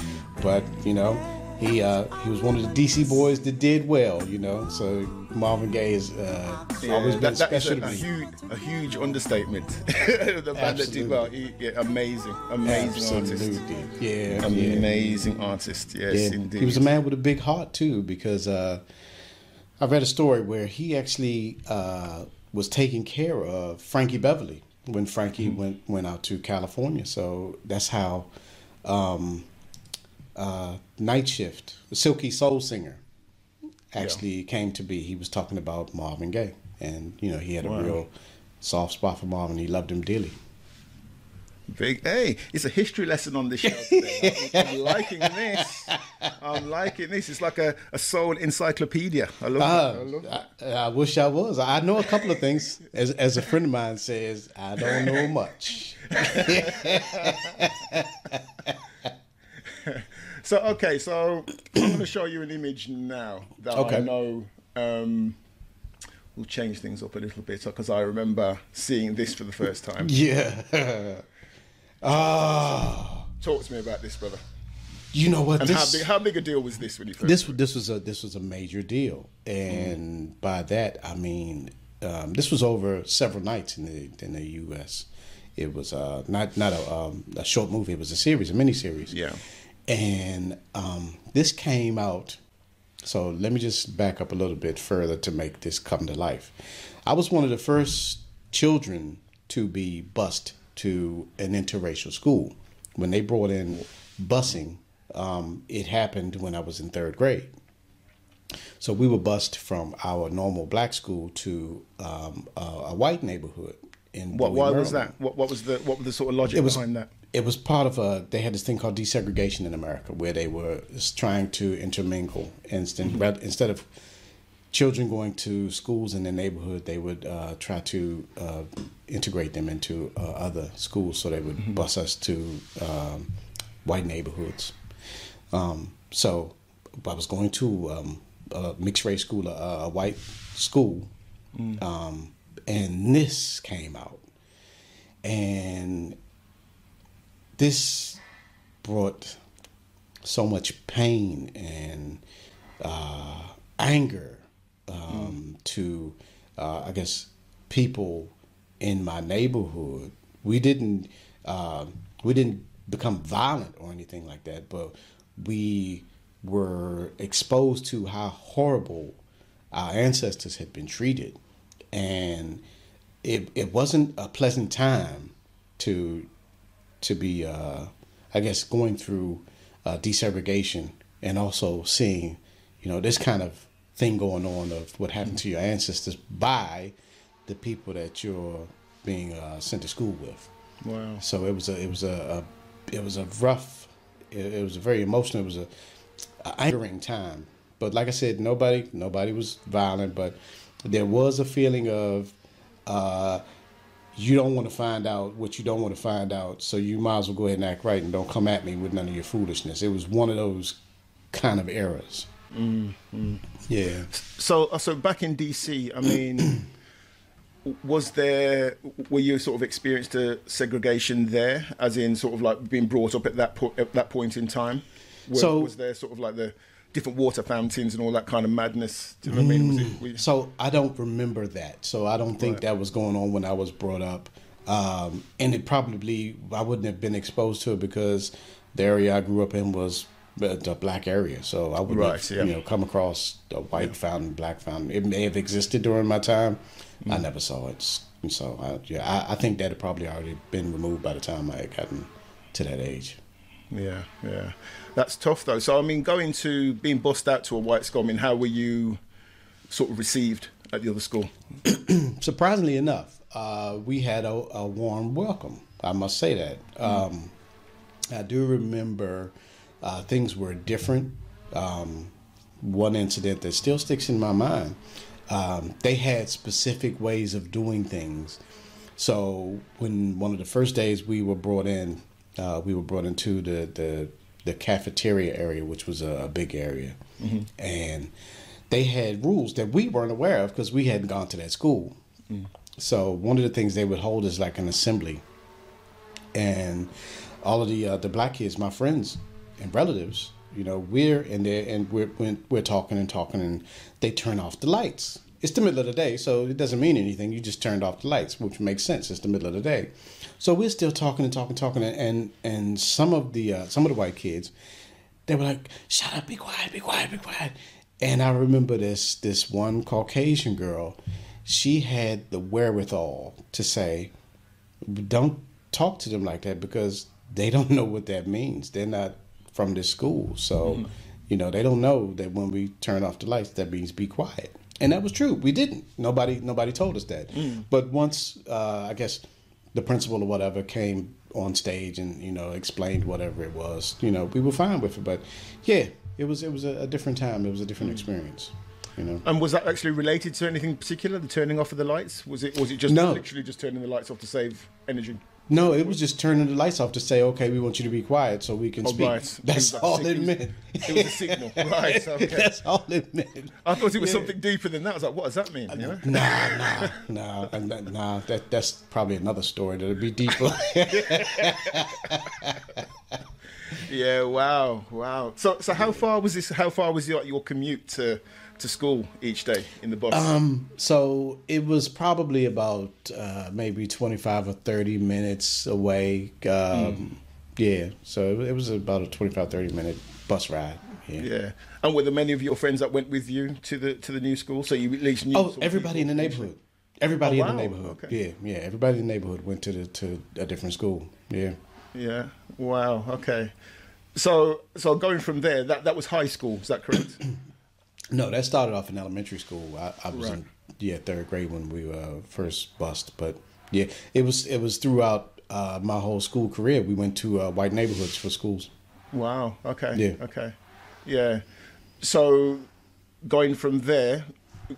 S2: but you know he uh, he was one of the DC boys that did well, you know. So Marvin Gaye has uh, always been
S1: that,
S2: special
S1: a, a
S2: to me.
S1: huge, a huge understatement. the man that did well, he, yeah, amazing, amazing artist,
S2: Absolutely, yeah, yeah.
S1: amazing artist. Yes,
S2: Yeah,
S1: indeed.
S2: he was a man with a big heart too, because uh, I read a story where he actually uh, was taking care of Frankie Beverly when Frankie went went out to California. So that's how um, uh, Night Shift, the Silky Soul Singer, actually came to be. He was talking about Marvin Gaye, and you know he had a
S1: Wow.
S2: real soft spot for Marvin. He loved him dearly.
S1: Big hey, it's a history lesson on this show today. I'm, I'm liking this. I'm liking this. It's like a, a soul encyclopedia. I love it. I love it.
S2: I, I wish I was. I know a couple of things. As as a friend of mine says, I don't know much.
S1: So okay, so I'm going to show you an image now that I know um, will change things up a little bit because I remember seeing this for the first time.
S2: Yeah. Ah,
S1: Talk to me about this, brother.
S2: you know what?
S1: And
S2: this,
S1: how big how big a deal was this when you first?
S2: this this was a this was a major deal, and by that I mean um, this was over several nights in the in the U.S. It was uh, not not a, um, a short movie; it was a series, a mini series.
S1: Yeah.
S2: and um, this came out. So let me just back up a little bit further to make this come to life. I was one of the first children to be bused to an interracial school. When they brought in busing, um, it happened when I was in third grade. So we were bused from our normal black school to um, a, a white neighborhood. In
S1: What,
S2: Bowie,
S1: why was that? What, what was the what was the sort of logic
S2: It was
S1: behind that?
S2: it was part of a. They had this thing called desegregation in America, where they were trying to intermingle instead
S1: Mm-hmm.
S2: instead of children going to schools in the neighborhood, they would uh, try to uh, integrate them into uh, other schools. So they would
S1: Mm-hmm.
S2: bus us to um, white neighborhoods. Um, so I was going to um, a mixed race school, a, a white school,
S1: Mm.
S2: um, and this came out, and this brought so much pain and uh, anger um, to, uh, I guess, people in my neighborhood. We didn't uh, we didn't become violent or anything like that, but we were exposed to how horrible our ancestors had been treated, and it it wasn't a pleasant time to to be, uh, I guess, going through uh, desegregation and also seeing, you know, this kind of thing going on of what happened to your ancestors by the people that you're being uh, sent to school with.
S1: Wow.
S2: So it was a it was a, a it was a rough, it, it was a very emotional. It was a, a angering time. But like I said, nobody nobody was violent, but there was a feeling of. Uh, you don't want to find out what you don't want to find out, so you might as well go ahead and act right and don't come at me with none of your foolishness. It was one of those kind of eras. Yeah.
S1: So, uh, so back in DC, I mean, was there were you sort of experienced a segregation there, as in sort of like being brought up at that po- at that point in time?
S2: So-
S1: was there sort of like the different water fountains and all that kind of madness? Do you know what I mean? Was it,
S2: So I don't remember that. So I don't think that was going on when I was brought up. Um, and it probably I wouldn't have been exposed to it because the area I grew up in was the black area. So I wouldn't
S1: Right,
S2: have,
S1: yeah.
S2: you know come across a white fountain, black fountain. It may have existed during my time. I
S1: Mm.
S2: never saw it. So I, yeah, I, I think that had probably already been removed by the time I had gotten to that age.
S1: yeah, yeah, that's tough though. So, I mean, going to being bussed out to a white school. I mean, how were you sort of received at the other school?
S2: surprisingly enough, uh, we had a, a warm welcome. I must say that. Um, I do remember uh, things were different. Um, one incident that still sticks in my mind. Um, they had specific ways of doing things. So when one of the first days we were brought in, uh, we were brought into the, the the cafeteria area, which was a, a big area, and they had rules that we weren't aware of because we hadn't gone to that school. So one of the things they would hold is like an assembly, and all of the uh, the black kids, my friends and relatives, you know, we're in there and we're we're, talking and talking, and they turn off the lights. It's the middle of the day, so it doesn't mean anything. You just turned off the lights, which makes sense. It's the middle of the day, so we're still talking and talking, talking, and and, and some of the uh, some of the white kids, they were like, "Shut up, be quiet, be quiet, be quiet." And I remember this this one Caucasian girl, she had the wherewithal to say, "Don't talk to them like that because they don't know what that means. They're not from this school, so mm-hmm. you know they don't know that when we turn off the lights, that means be quiet." And that was true. We didn't. Nobody nobody told us that. Mm. But once uh, I guess the principal or whatever came on stage and you know explained whatever it was. You know, we were fine with it, but yeah, it was it was a, a different time. It was a different mm. experience. You know.
S1: And was that actually related to anything particular? The turning off of the lights? Was it? Was it just
S2: No.
S1: literally just turning the lights off to save energy?
S2: No, it was just turning the lights off to say, okay, we want you to be quiet so we can
S1: Oh,
S2: speak.
S1: right.
S2: That's
S1: It
S2: all
S1: like-
S2: it meant.
S1: It was a signal, right? Okay.
S2: That's all it meant.
S1: I thought it was
S2: Yeah.
S1: something deeper than that. I was like, what does that mean? You know?
S2: Nah, nah, nah, and that- nah. That that's probably another story that'll be deeper.
S1: Yeah. Wow. Wow. So, so how far was this? How far was your your commute to to school each day in the bus?
S2: Um, so it was probably about uh, maybe twenty five or thirty minutes away. Um, Yeah, so it, was about a 25, 30 minute bus ride. Yeah.
S1: yeah. And were there many of your friends that went with you to the to the new school? So you at least knew.
S2: Oh, everybody in the neighborhood. Everybody
S1: Oh,
S2: in the neighborhood.
S1: Okay.
S2: Yeah, yeah. Everybody in the neighborhood went to the to a different school. Yeah.
S1: Yeah. Wow. Okay. So so going from there, that that was high school. Is that correct?
S2: No, that started off in elementary school. I, I was
S1: Right.
S2: in yeah third grade when we uh, first bussed, but yeah, it was it was throughout uh, my whole school career. We went to uh, white neighborhoods for schools.
S1: Wow. Okay.
S2: Yeah.
S1: Okay. Yeah. So going from there,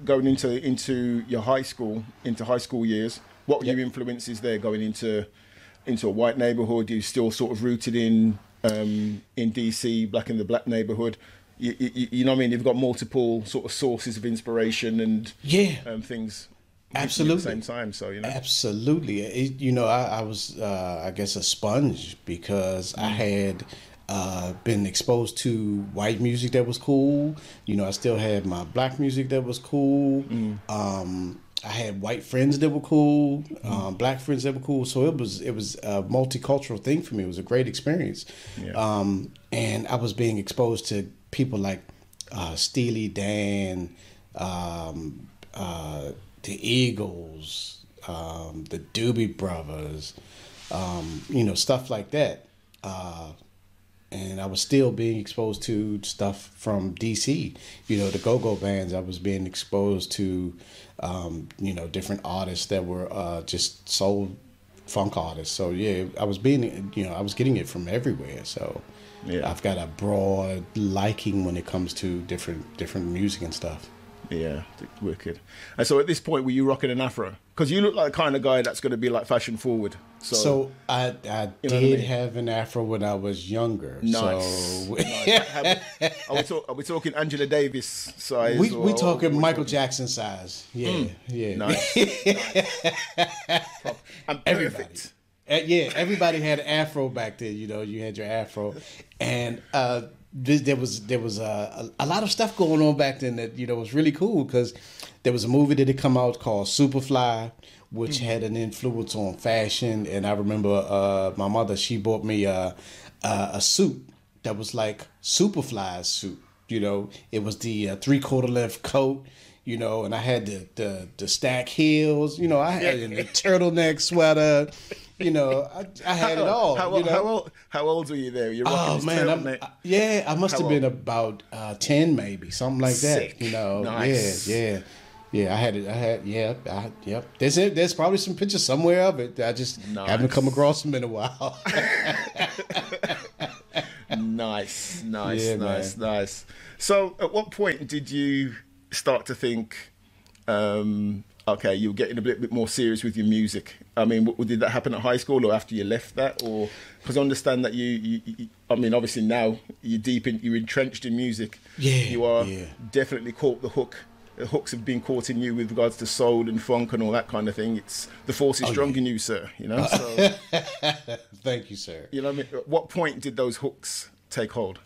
S1: going into into your high school, into high school years, what were
S2: Yep.
S1: your influences there? Going into into a white neighborhood, you still sort of rooted in um, in DC, black in the black neighborhood. You, you, you know what I mean? You've got multiple sort of sources of inspiration and
S2: Yeah.
S1: um, things.
S2: Absolutely.
S1: At the same time, so you know.
S2: Absolutely. It, you know, I, I was, uh, I guess, a sponge because I had uh, been exposed to white music that was cool. You know, I still had my black music that was cool. Um, I had white friends that were cool, um, black friends that were cool. So it was it was a multicultural thing for me. It was a great experience,
S1: Yeah.
S2: um, and I was being exposed to people like uh, Steely Dan, um, uh, the Eagles, um, the Doobie Brothers, um, you know, stuff like that. Uh, and I was still being exposed to stuff from DC. You know, the go-go bands. I was being exposed to, um, you know, different artists that were uh, just soul funk artists. So yeah, I was being, you know, I was getting it from everywhere. So
S1: Yeah.
S2: I've got a broad liking when it comes to different different music and stuff.
S1: Yeah, wicked. And so at this point, were you rocking an afro? Because you look like the kind of guy that's going to be like fashion forward. So,
S2: So I I
S1: You know what I
S2: did
S1: mean?
S2: have an afro when I was younger.
S1: nice.
S2: So
S1: Nice. Are, we talk, are we talking Angela Davis size?
S2: we
S1: or-
S2: we talking. Michael Jackson size. Yeah, yeah.
S1: Nice. nice.
S2: Everybody.
S1: perfect.
S2: Uh, yeah, everybody had an afro back then. You know, you had your afro, and uh, this, there was there was a, a lot of stuff going on back then that you know was really cool because there was a movie that had come out called Superfly, which had an influence on fashion. And I remember uh, my mother she bought me a, a a suit that was like Superfly's suit. You know, it was the uh, three quarter length coat. You know, and I had the the, the stack heels. You know, I had the turtleneck sweater. You know, I, I had it all.
S1: How,
S2: you know?
S1: how, old, how old were you there? You're
S2: Oh man,
S1: turtleneck.
S2: I- yeah, I must
S1: How
S2: have been about uh, ten, maybe something like
S1: Sick.
S2: that. You know,
S1: Nice.
S2: yeah, yeah, yeah. I had it. I had, yeah, I, yep. There's it. There's probably some pictures somewhere of it. I just haven't come across them in a while.
S1: Nice, nice,
S2: Yeah,
S1: nice, nice. So, at what point did you start to think, um, okay, you're getting a bit, bit more serious with your music? I mean, did that happen at high school or after you left that, or because I understand that you, you, you, I mean, obviously now you're deep in, you're entrenched in music.
S2: Yeah,
S1: you are
S2: yeah.
S1: definitely caught the hook. Hooks have been caught in you with regards to soul and funk and all that kind of thing. It's the force is
S2: Oh,
S1: strong in you, sir. You know. So,
S2: Thank you, sir.
S1: you know, what I mean, at what point did those hooks take hold?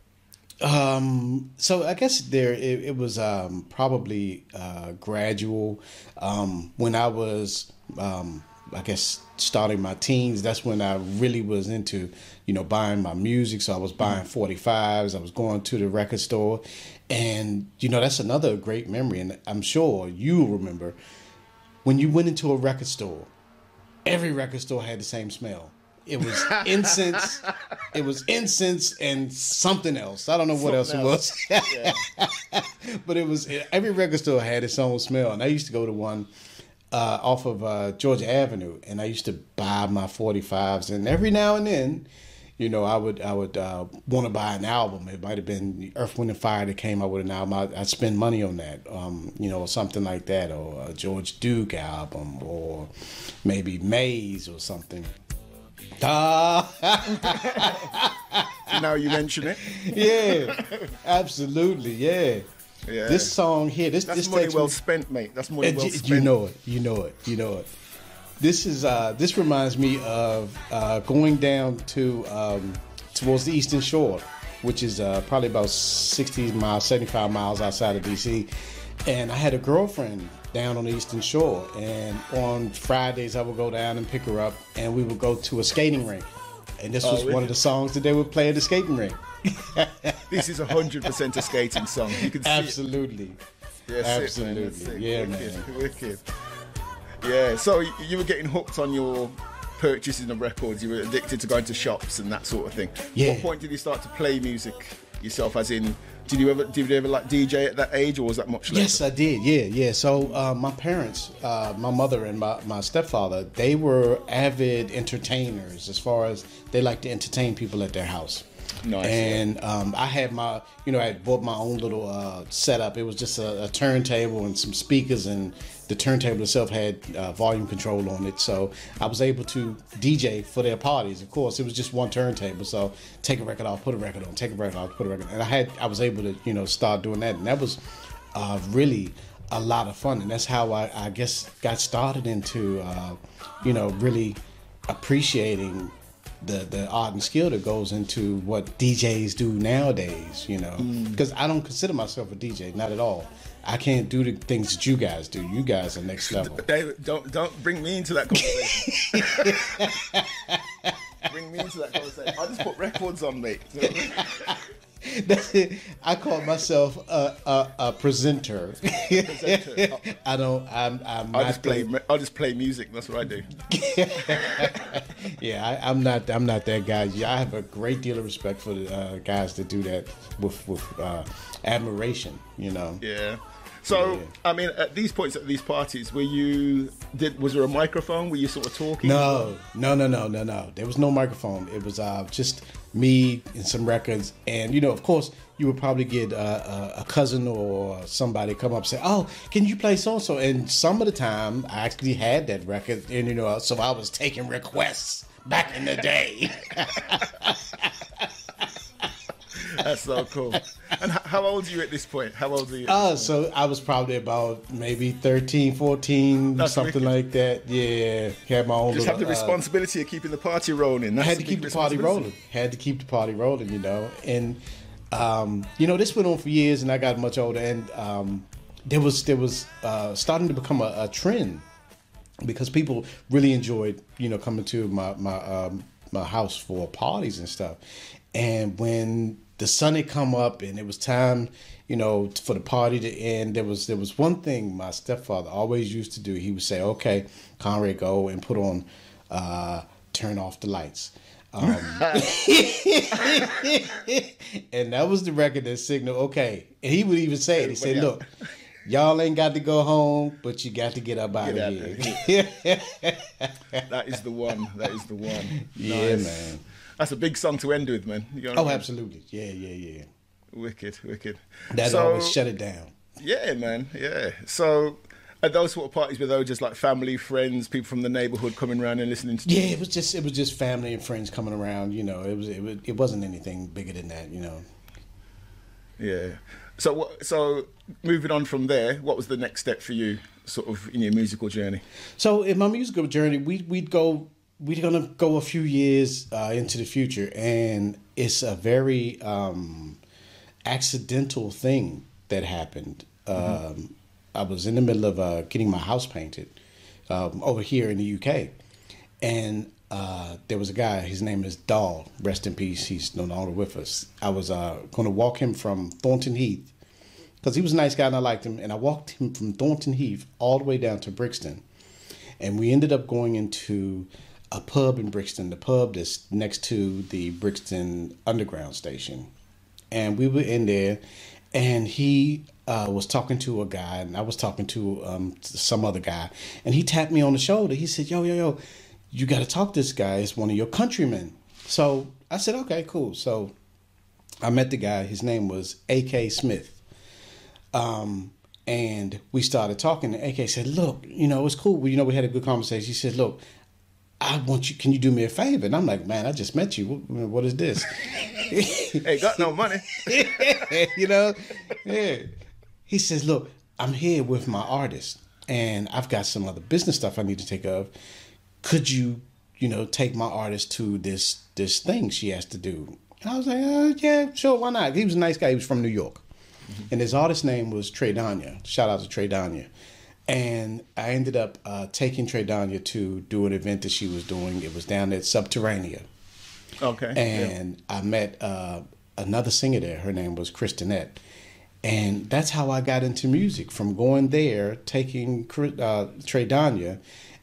S2: Um, so I guess there it, it was um, probably uh, gradual. Um, when I was, um, I guess, starting my teens, that's when I really was into, you know, buying my music. So I was buying forty fives. I was going to the record store, and you know that's another great memory. And I'm sure you remember when you went into a record store. Every record store had the same smell. It was incense. it was incense and something else. I don't know what
S1: Something
S2: else it was. but it was every record store had its own smell, and I used to go to one uh, off of uh, Georgia Avenue, and I used to buy my 45s. And every now and then, you know, I would I would uh, want to buy an album. It might have been Earth, Wind, and Fire that came out with an album. I, I'd spend money on that, um, you know, or something like that, or a George Duke album, or maybe Maze or something. Ah,
S1: now you mention it.
S2: yeah, absolutely, yeah.
S1: Yeah.
S2: This song here, this
S1: That's
S2: this
S1: money
S2: takes
S1: well
S2: me-
S1: spent, mate. That's money well spent.
S2: You know it. You know it. You know it. This is uh, this reminds me of uh, going down to um, towards the Eastern Shore, which is uh, probably about sixty miles, seventy five miles outside of DC. And I had a girlfriend down on the Eastern Shore, and on Fridays I would go down and pick her up, and we would go to a skating rink. And this was
S1: really?
S2: one of the songs that they would play at the skating rink.
S1: This is hundred percent a skating song. You can see it.
S2: Absolutely.
S1: Sick, man.
S2: Absolutely.
S1: Sick.
S2: Yeah,
S1: wicked,
S2: man.
S1: Wicked. Yeah. So you were getting hooked on your purchasing of records. You were addicted to going to shops and that sort of thing.
S2: Yeah.
S1: What point did you start to play music yourself? As in, did you ever did you ever like DJ at that age, or was that much later?
S2: Yes, I did. Yeah, yeah. So uh, my parents, uh, my mother and my, my stepfather, they were avid entertainers as far as they like to entertain people at their house.
S1: Nice,
S2: And um, I had my, you know, I had bought my own little uh, setup. It was just a, a turntable and some speakers, and the turntable itself had uh, volume control on it. So I was able to DJ for their parties. Of course, it was just one turntable. So take a record off, put a record on, take a record off, put a record on. And I had, I was able to, you know, start doing that. And that was uh, really a lot of fun. And that's how I, I guess, got started into, uh, you know, really appreciating the the art and skill that goes into what DJs do nowadays, you know. Because I don't consider myself a DJ, not at all. I can't do the things that you guys do. You guys are next level.
S1: David, don't don't bring me into that conversation. bring me into that conversation. I just put records on, mate.
S2: I call myself a, a, a presenter.
S1: Presenter.
S2: I don't. I'm. I'm
S1: I just play.
S2: the-
S1: I just play music. That's what I do.
S2: Yeah, I, I'm not. I'm not that guy. Yeah, I have a great deal of respect for the uh, guys that do that with with uh, admiration. You know.
S1: Yeah. So
S2: Yeah.
S1: I mean, at these points at these parties, were you did was there a microphone? Were you sort of talking?
S2: No, no, no, no, no, no. There was no microphone. It was uh, just me and some records, and you know, of course, you would probably get uh, a, a cousin or somebody come up and say, "Oh, can you play so and so?" And some of the time, I actually had that record, and you know, so I was taking requests back in the day.
S1: That's so cool. And how old are you at this point? How old are you?
S2: uh, so I was probably about maybe 13, 14,
S1: That's
S2: something
S1: wicked.
S2: like that. Yeah, had my own.
S1: just have the
S2: little, uh,
S1: responsibility of keeping the party rolling.
S2: I had to keep the party rolling. Had to keep the party rolling, you know. And um, you know, this went on for years, and I got much older, and um, there was there was uh, starting to become a, a trend because people really enjoyed, you know, coming to my my um, my house for parties and stuff. And when the sun had come up and it was time, you know, for the party to end, there was there was one thing my stepfather always used to do. He would say, "Okay, Conrad, go and put on, uh, turn off the lights." Um, and that was the record that signaled, okay. And he would even say it. He said, "Look, y'all ain't got to go home, but you got to get up out
S1: Get
S2: of
S1: out
S2: here."
S1: That is the one. That is the one.
S2: Yeah,
S1: Nice.
S2: man.
S1: That's a big song to end with, man. You know what I
S2: Oh,
S1: mean?
S2: absolutely. Yeah, yeah, yeah.
S1: Wicked, wicked.
S2: That
S1: So-
S2: always shut it down.
S1: Yeah, man. Yeah. So, at those sort of parties, were those just like family, friends, people from the neighborhood coming around and listening to?
S2: Yeah, it was just it was just family and friends coming around. You know, it was it, was, it wasn't anything bigger than that. You know.
S1: Yeah. So. So, moving on from there, what was the next step for you, sort of, in your musical journey?
S2: So in my musical journey, we we'd go we're gonna go a few years uh, into the future, and it's a very um, accidental thing that happened. Um, I was in the middle of uh, getting my house painted um, over here in the UK, and uh, there was a guy. His name is Dahl. Rest in peace. He's no longer with us. I was uh, going to walk him from Thornton Heath because he was a nice guy and I liked him. And I walked him from Thornton Heath all the way down to Brixton, and we ended up going into a pub in Brixton, the pub that's next to the Brixton Underground station, and we were in there, and he uh, was talking to a guy, and I was talking to um, some other guy, and he tapped me on the shoulder. He said, "Yo, yo, yo, you got to talk to this guy. It's one of your countrymen." So I said, "Okay, cool." So I met the guy. His name was A.K. Smith. Um, and we started talking. And AK said, "Look, you know, it's cool. You know, we had a good conversation." He said, "Look, I want you. Can you do me a favor?" And I'm like, "Man, I just met you. What, what is this?"
S1: Hey, got no money.
S2: you know, yeah. He says, "Look, I'm here with my artist, and I've got some other business stuff I need to take care of. Could you, you know, take my artist to this this thing she has to do?" And I was like, uh, "Yeah, sure, why not?" He was a nice guy. He was from New York, and his artist name was Trey Danya. Shout out to Trey Danya. And I ended up uh, taking Trey Danya to do an event that she was doing. It was down at Subterranea
S1: Okay. yeah.
S2: and I met uh, another singer there. Her name was Kristinette, and that's how I got into music. From going there, taking uh, Trey Danya,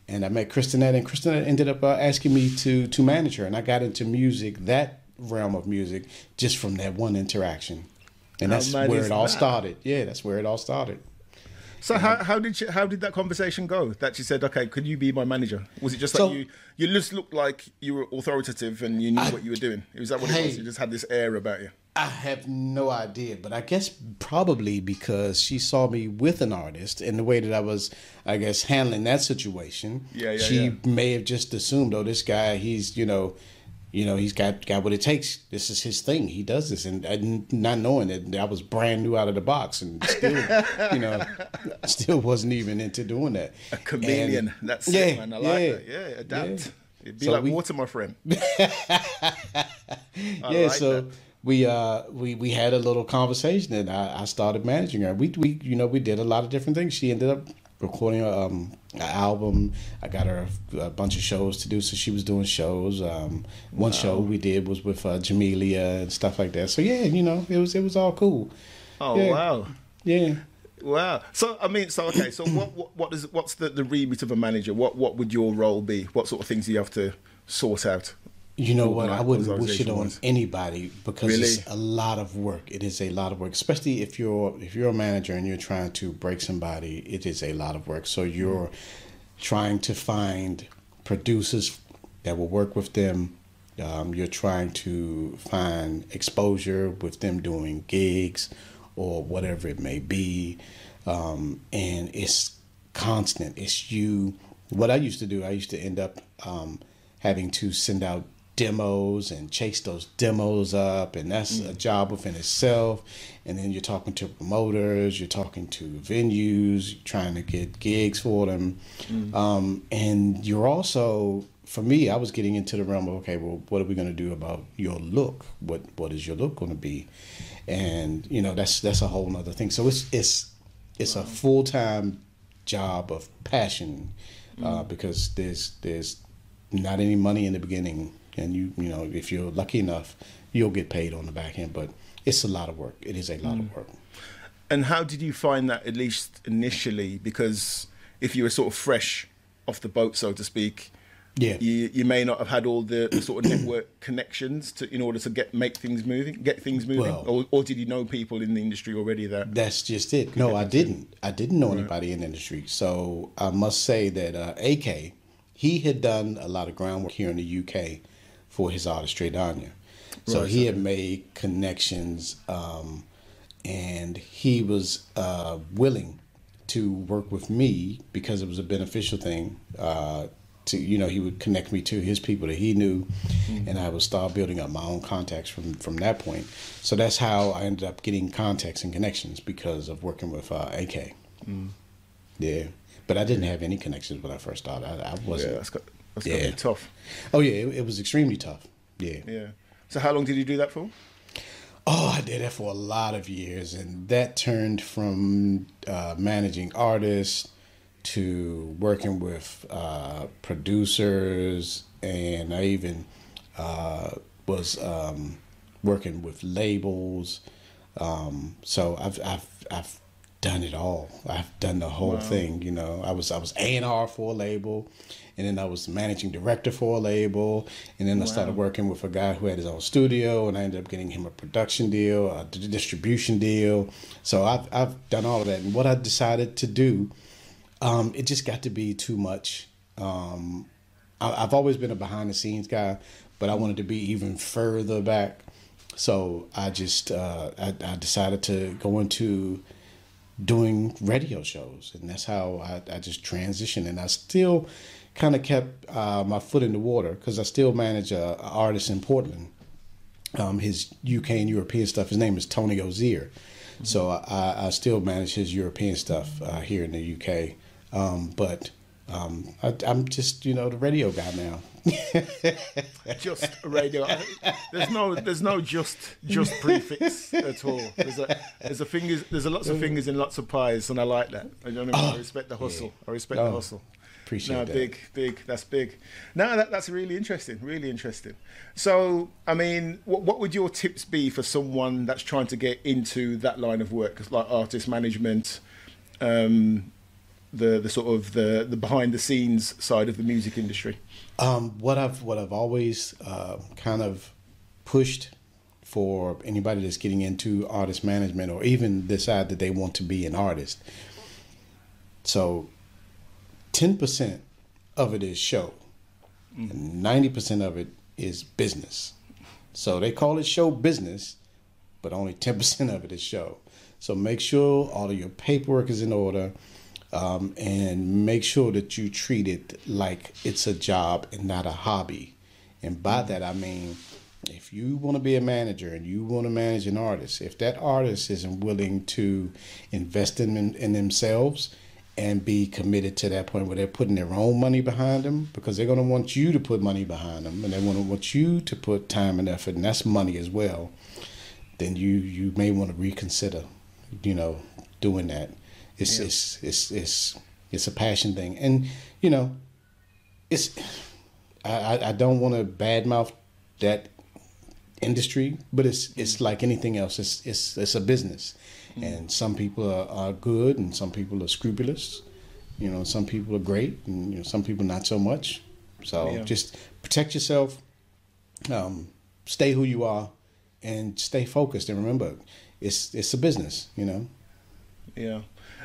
S2: and I met Kristinette, and Kristinette ended up uh, asking me to to manage her, and I got into music, that realm of music, just from that one interaction, and that's where it all
S1: that?
S2: started. Yeah, that's where it all started.
S1: So how, how did how did that conversation go? That she said, "Okay, could you be my manager?" Was it just like you you just looked like you were authoritative and you knew what you were doing? Was that what it was? You just had this air about you.
S2: I have no idea, but I guess probably because she saw me with an artist and the way that I was, I guess, handling that situation.
S1: Yeah, yeah,
S2: She
S1: yeah.
S2: may have just assumed, oh, this guy, he's, you know, you know, he's got got what it takes. This is his thing. He does this, and, and not knowing that I was brand new out of the box, and still, you know, still wasn't even into doing that.
S1: A chameleon.
S2: And-
S1: That's
S2: yeah,
S1: it, man. I like
S2: yeah,
S1: that. Yeah, adapt.
S2: yeah.
S1: It'd be
S2: So
S1: like
S2: we-
S1: water, my friend.
S2: yeah,
S1: like
S2: so
S1: that.
S2: we uh we we had a little conversation and I, I started managing her. We we you know we did a lot of different things. She ended up recording um an album. I got her a, a bunch of shows to do, so she was doing shows. Um, one show we did was with uh, Jamelia and stuff like that. So yeah, you know it was it was all cool.
S1: Oh
S2: Yeah.
S1: wow.
S2: Yeah.
S1: Wow. So I mean, so okay. So what what what is what's the the remit of a manager? What what would your role be? What sort of things do you have to sort out?
S2: You know what? I wouldn't wish it on anybody because
S1: Really?
S2: it's a lot of work. It is a lot of work, especially if you're if you're a manager and you're trying to break somebody. It is a lot of work. So you're trying to find producers that will work with them. Um, you're trying to find exposure with them doing gigs or whatever it may be, um, and it's constant. It's you. What I used to do, I used to end up um, having to send out demos and chase those demos up, and that's a job within itself. And then you're talking to promoters, you're talking to venues, trying to get gigs for them, um, and you're also. For me, I was getting into the realm of okay, well, what are we going to do about your look? What what is your look going to be? And you know, that's that's a whole nother thing. So it's it's it's a full time job of passion uh, because there's there's not any money in the beginning, and you you know if you're lucky enough, you'll get paid on the back end. But it's a lot of work. It is a lot of work.
S1: And how did you find that at least initially? Because if you were sort of fresh off the boat, so to speak,
S2: Yeah.
S1: you you may not have had all the, the sort of network connections to in order to get make things moving, get things moving,
S2: Well-
S1: or, or did you know people in the industry already that?
S2: That's just it. No, I didn't. I didn't know anybody in the industry. So I must say that uh, AK, he had done a lot of groundwork here in the UK for his artist Trey Danya. So
S1: Right,
S2: he had made connections, um, and he was uh, willing to work with me because it was a beneficial thing. Uh, to you know, he would connect me to his people that he knew, and I would start building up my own contacts from from that point. So that's how I ended up getting contacts and connections because of working with uh, AK. Yeah, but I didn't have any connections when I first started. I, I wasn't.
S1: got that's
S2: Yeah.
S1: be tough.
S2: Oh yeah, it, it was extremely tough. Yeah.
S1: Yeah. So how long did you do that for?
S2: Oh, I did that for a lot of years, and that turned from uh, managing artists to working with uh, producers, and I even uh, was um, working with labels. Um, so I've I've I've done it all. I've done the whole thing. You know, I was I was A and R for a label, and then I was managing director for a label, and then I started working with a guy who had his own studio, and I ended up getting him a production deal, a distribution deal. So I've I've done all of that, and what I decided to do, um, it just got to be too much. Um, I, I've always been a behind the scenes guy, but I wanted to be even further back. So I just uh, I, I decided to go into doing radio shows, and that's how I, I just transitioned. And I still kind of kept uh, my foot in the water because I still manage a, a artist in Portland. Um, his UK and European stuff. His name is Tony Ozier. So I, I still manage his European stuff uh, here in the UK. Um, but um, I, I'm just you know the radio guy now.
S1: just radio. There's no, there's no just, just prefix at all. There's a, there's a fingers, there's a lots of fingers in lots of pies, and I like that. I, don't know, I respect the hustle. I respect the
S2: Oh,
S1: hustle.
S2: Appreciate
S1: no,
S2: that.
S1: big, big. That's big. No, that, that's really interesting. Really interesting. So, I mean, what, what would your tips be for someone that's trying to get into that line of work, like artist management, um, the the sort of the the behind the scenes side of the music industry?
S2: Um, what I've what I've always uh, kind of pushed for anybody that's getting into artist management or even decide that they want to be an artist. So, ten percent of it is show, and ninety percent of it is business. So they call it show business, but only ten percent of it is show. So make sure all of your paperwork is in order um, and make sure that you treat it like it's a job and not a hobby. And by that I mean, if you want to be a manager and you want to manage an artist, if that artist isn't willing to invest in, in themselves and be committed to that point where they're putting their own money behind them, because they're going to want you to put money behind them, and they want to want you to put time and effort, and that's money as well. Then you you may want to reconsider, you know, doing that. It's it's it's it's it's a passion thing, and you know, it's I I, I don't want to badmouth that industry, but it's it's like anything else. It's it's it's a business, and some people are, are good, and some people are scrupulous. You know, some people are great, and you know, some people not so much. So
S1: Yeah.
S2: just protect yourself, um, stay who you are, and stay focused. And remember, it's it's a business. You know.
S1: Yeah.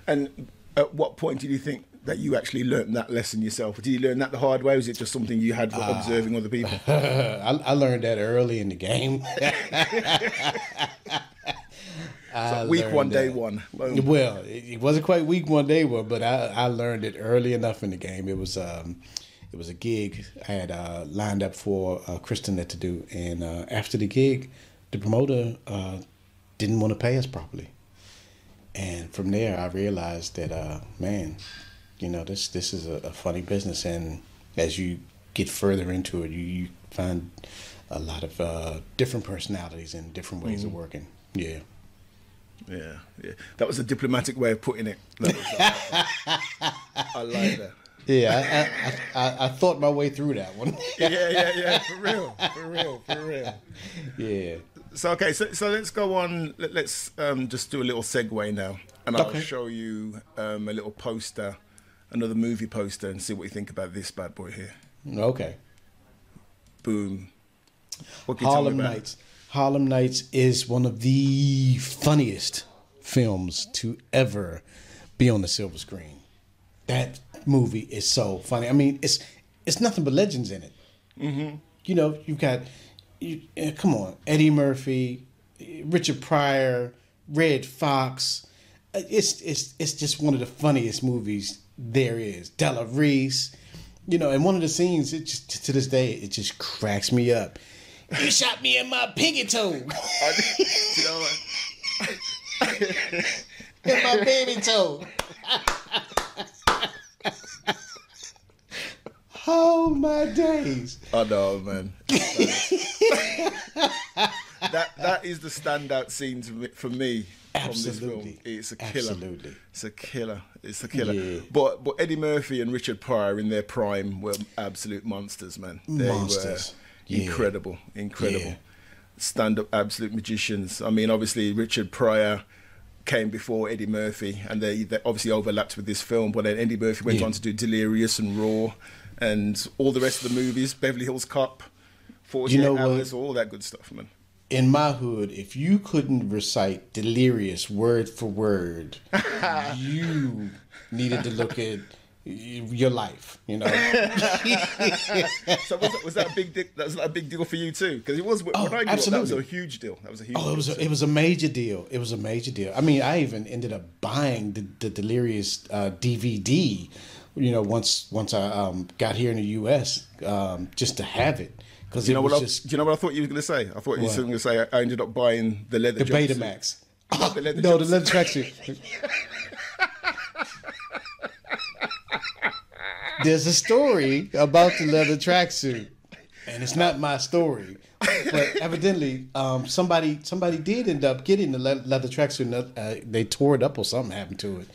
S1: And at what point did you think that you actually learned that lesson yourself? Did you learn that the hard way? Or was it just something you had
S2: Ah.
S1: observing other people?
S2: I, I learned that early in the game.
S1: Week one, day one. Boom.
S2: Well, it, wasn't quite week one, day one, but I, I learned it early enough in the game. It was um, it was a gig I had uh, lined up for uh, Kristen to do, and uh, after the gig, the promoter uh, didn't want to pay us properly. And from there, I realized that, uh, man, you know, this this is a, a funny business, and as you get further into it, you, you find a lot of uh, different personalities and different ways of working. Yeah.
S1: Yeah, yeah. That was a diplomatic way of putting it. Was- I like that.
S2: Yeah, I, I, I, I thought my way through that one.
S1: Yeah, yeah, yeah. For real, for real, for real.
S2: yeah.
S1: So okay, so so let's go on. Let, let's um, just do a little segue now, and I'll
S2: Okay.
S1: show you um, a little poster, another movie poster, and see what you think about this bad boy here.
S2: Okay.
S1: Boom. What can you tell me
S2: Harlem? Nights. Harlem Nights is one of the funniest films to ever be on the silver screen. That movie is so funny. I mean, it's it's nothing but legends in it. Mm-hmm. You know, you've got, you, eh, come on, Eddie Murphy, eh, Richard Pryor, Redd Foxx. Uh, It's it's it's just one of the funniest movies there is. Della Reese, you know, and one of the scenes, it just to this day, it just cracks me up. You shot me in my pinky toe, in
S1: you know what?
S2: my baby toe. oh my days!
S1: Oh know, man. that that is the standout scene to me, for me from this film.
S2: Absolutely.
S1: It's a killer.
S2: Absolutely.
S1: It's a killer. It's a killer.
S2: Yeah.
S1: But but Eddie Murphy and Richard Pryor in their prime were absolute monsters, man. They
S2: Monsters.
S1: were
S2: Yeah.
S1: incredible, incredible.
S2: Yeah.
S1: Stand up absolute magicians. I mean, obviously Richard Pryor came before Eddie Murphy, and they, they obviously overlapped with this film. But then Eddie Murphy went
S2: Yeah.
S1: on to do Delirious and Raw, and all the rest of the movies, Beverly Hills Cop, Forty Eight
S2: You know what?
S1: Hours, all that good stuff, man.
S2: In my hood, if you couldn't recite Delirious word for word, you needed to look at your life. You know,
S1: So was that, was that a big deal? That was a big deal for you too, because it was when
S2: Oh,
S1: I grew up. That was a huge deal. That was a huge.
S2: Oh, it was
S1: too.
S2: a, it was a major deal. It was a major deal. I mean, I even ended up buying the, the Delirious uh, DVD. You know, once once I um, got here in the U.S. Um, just to have it because
S1: you know what? I,
S2: just
S1: do you know what I thought you were going to say? I thought you were going to say I ended up buying the leather
S2: the
S1: jumpsuit.
S2: Betamax.
S1: Not the leather
S2: no, the leather tracksuit. There's a story about the leather tracksuit, and it's not my story. But evidently, um, somebody somebody did end up getting the le- leather tracksuit. And, uh, they tore it up or something happened to it.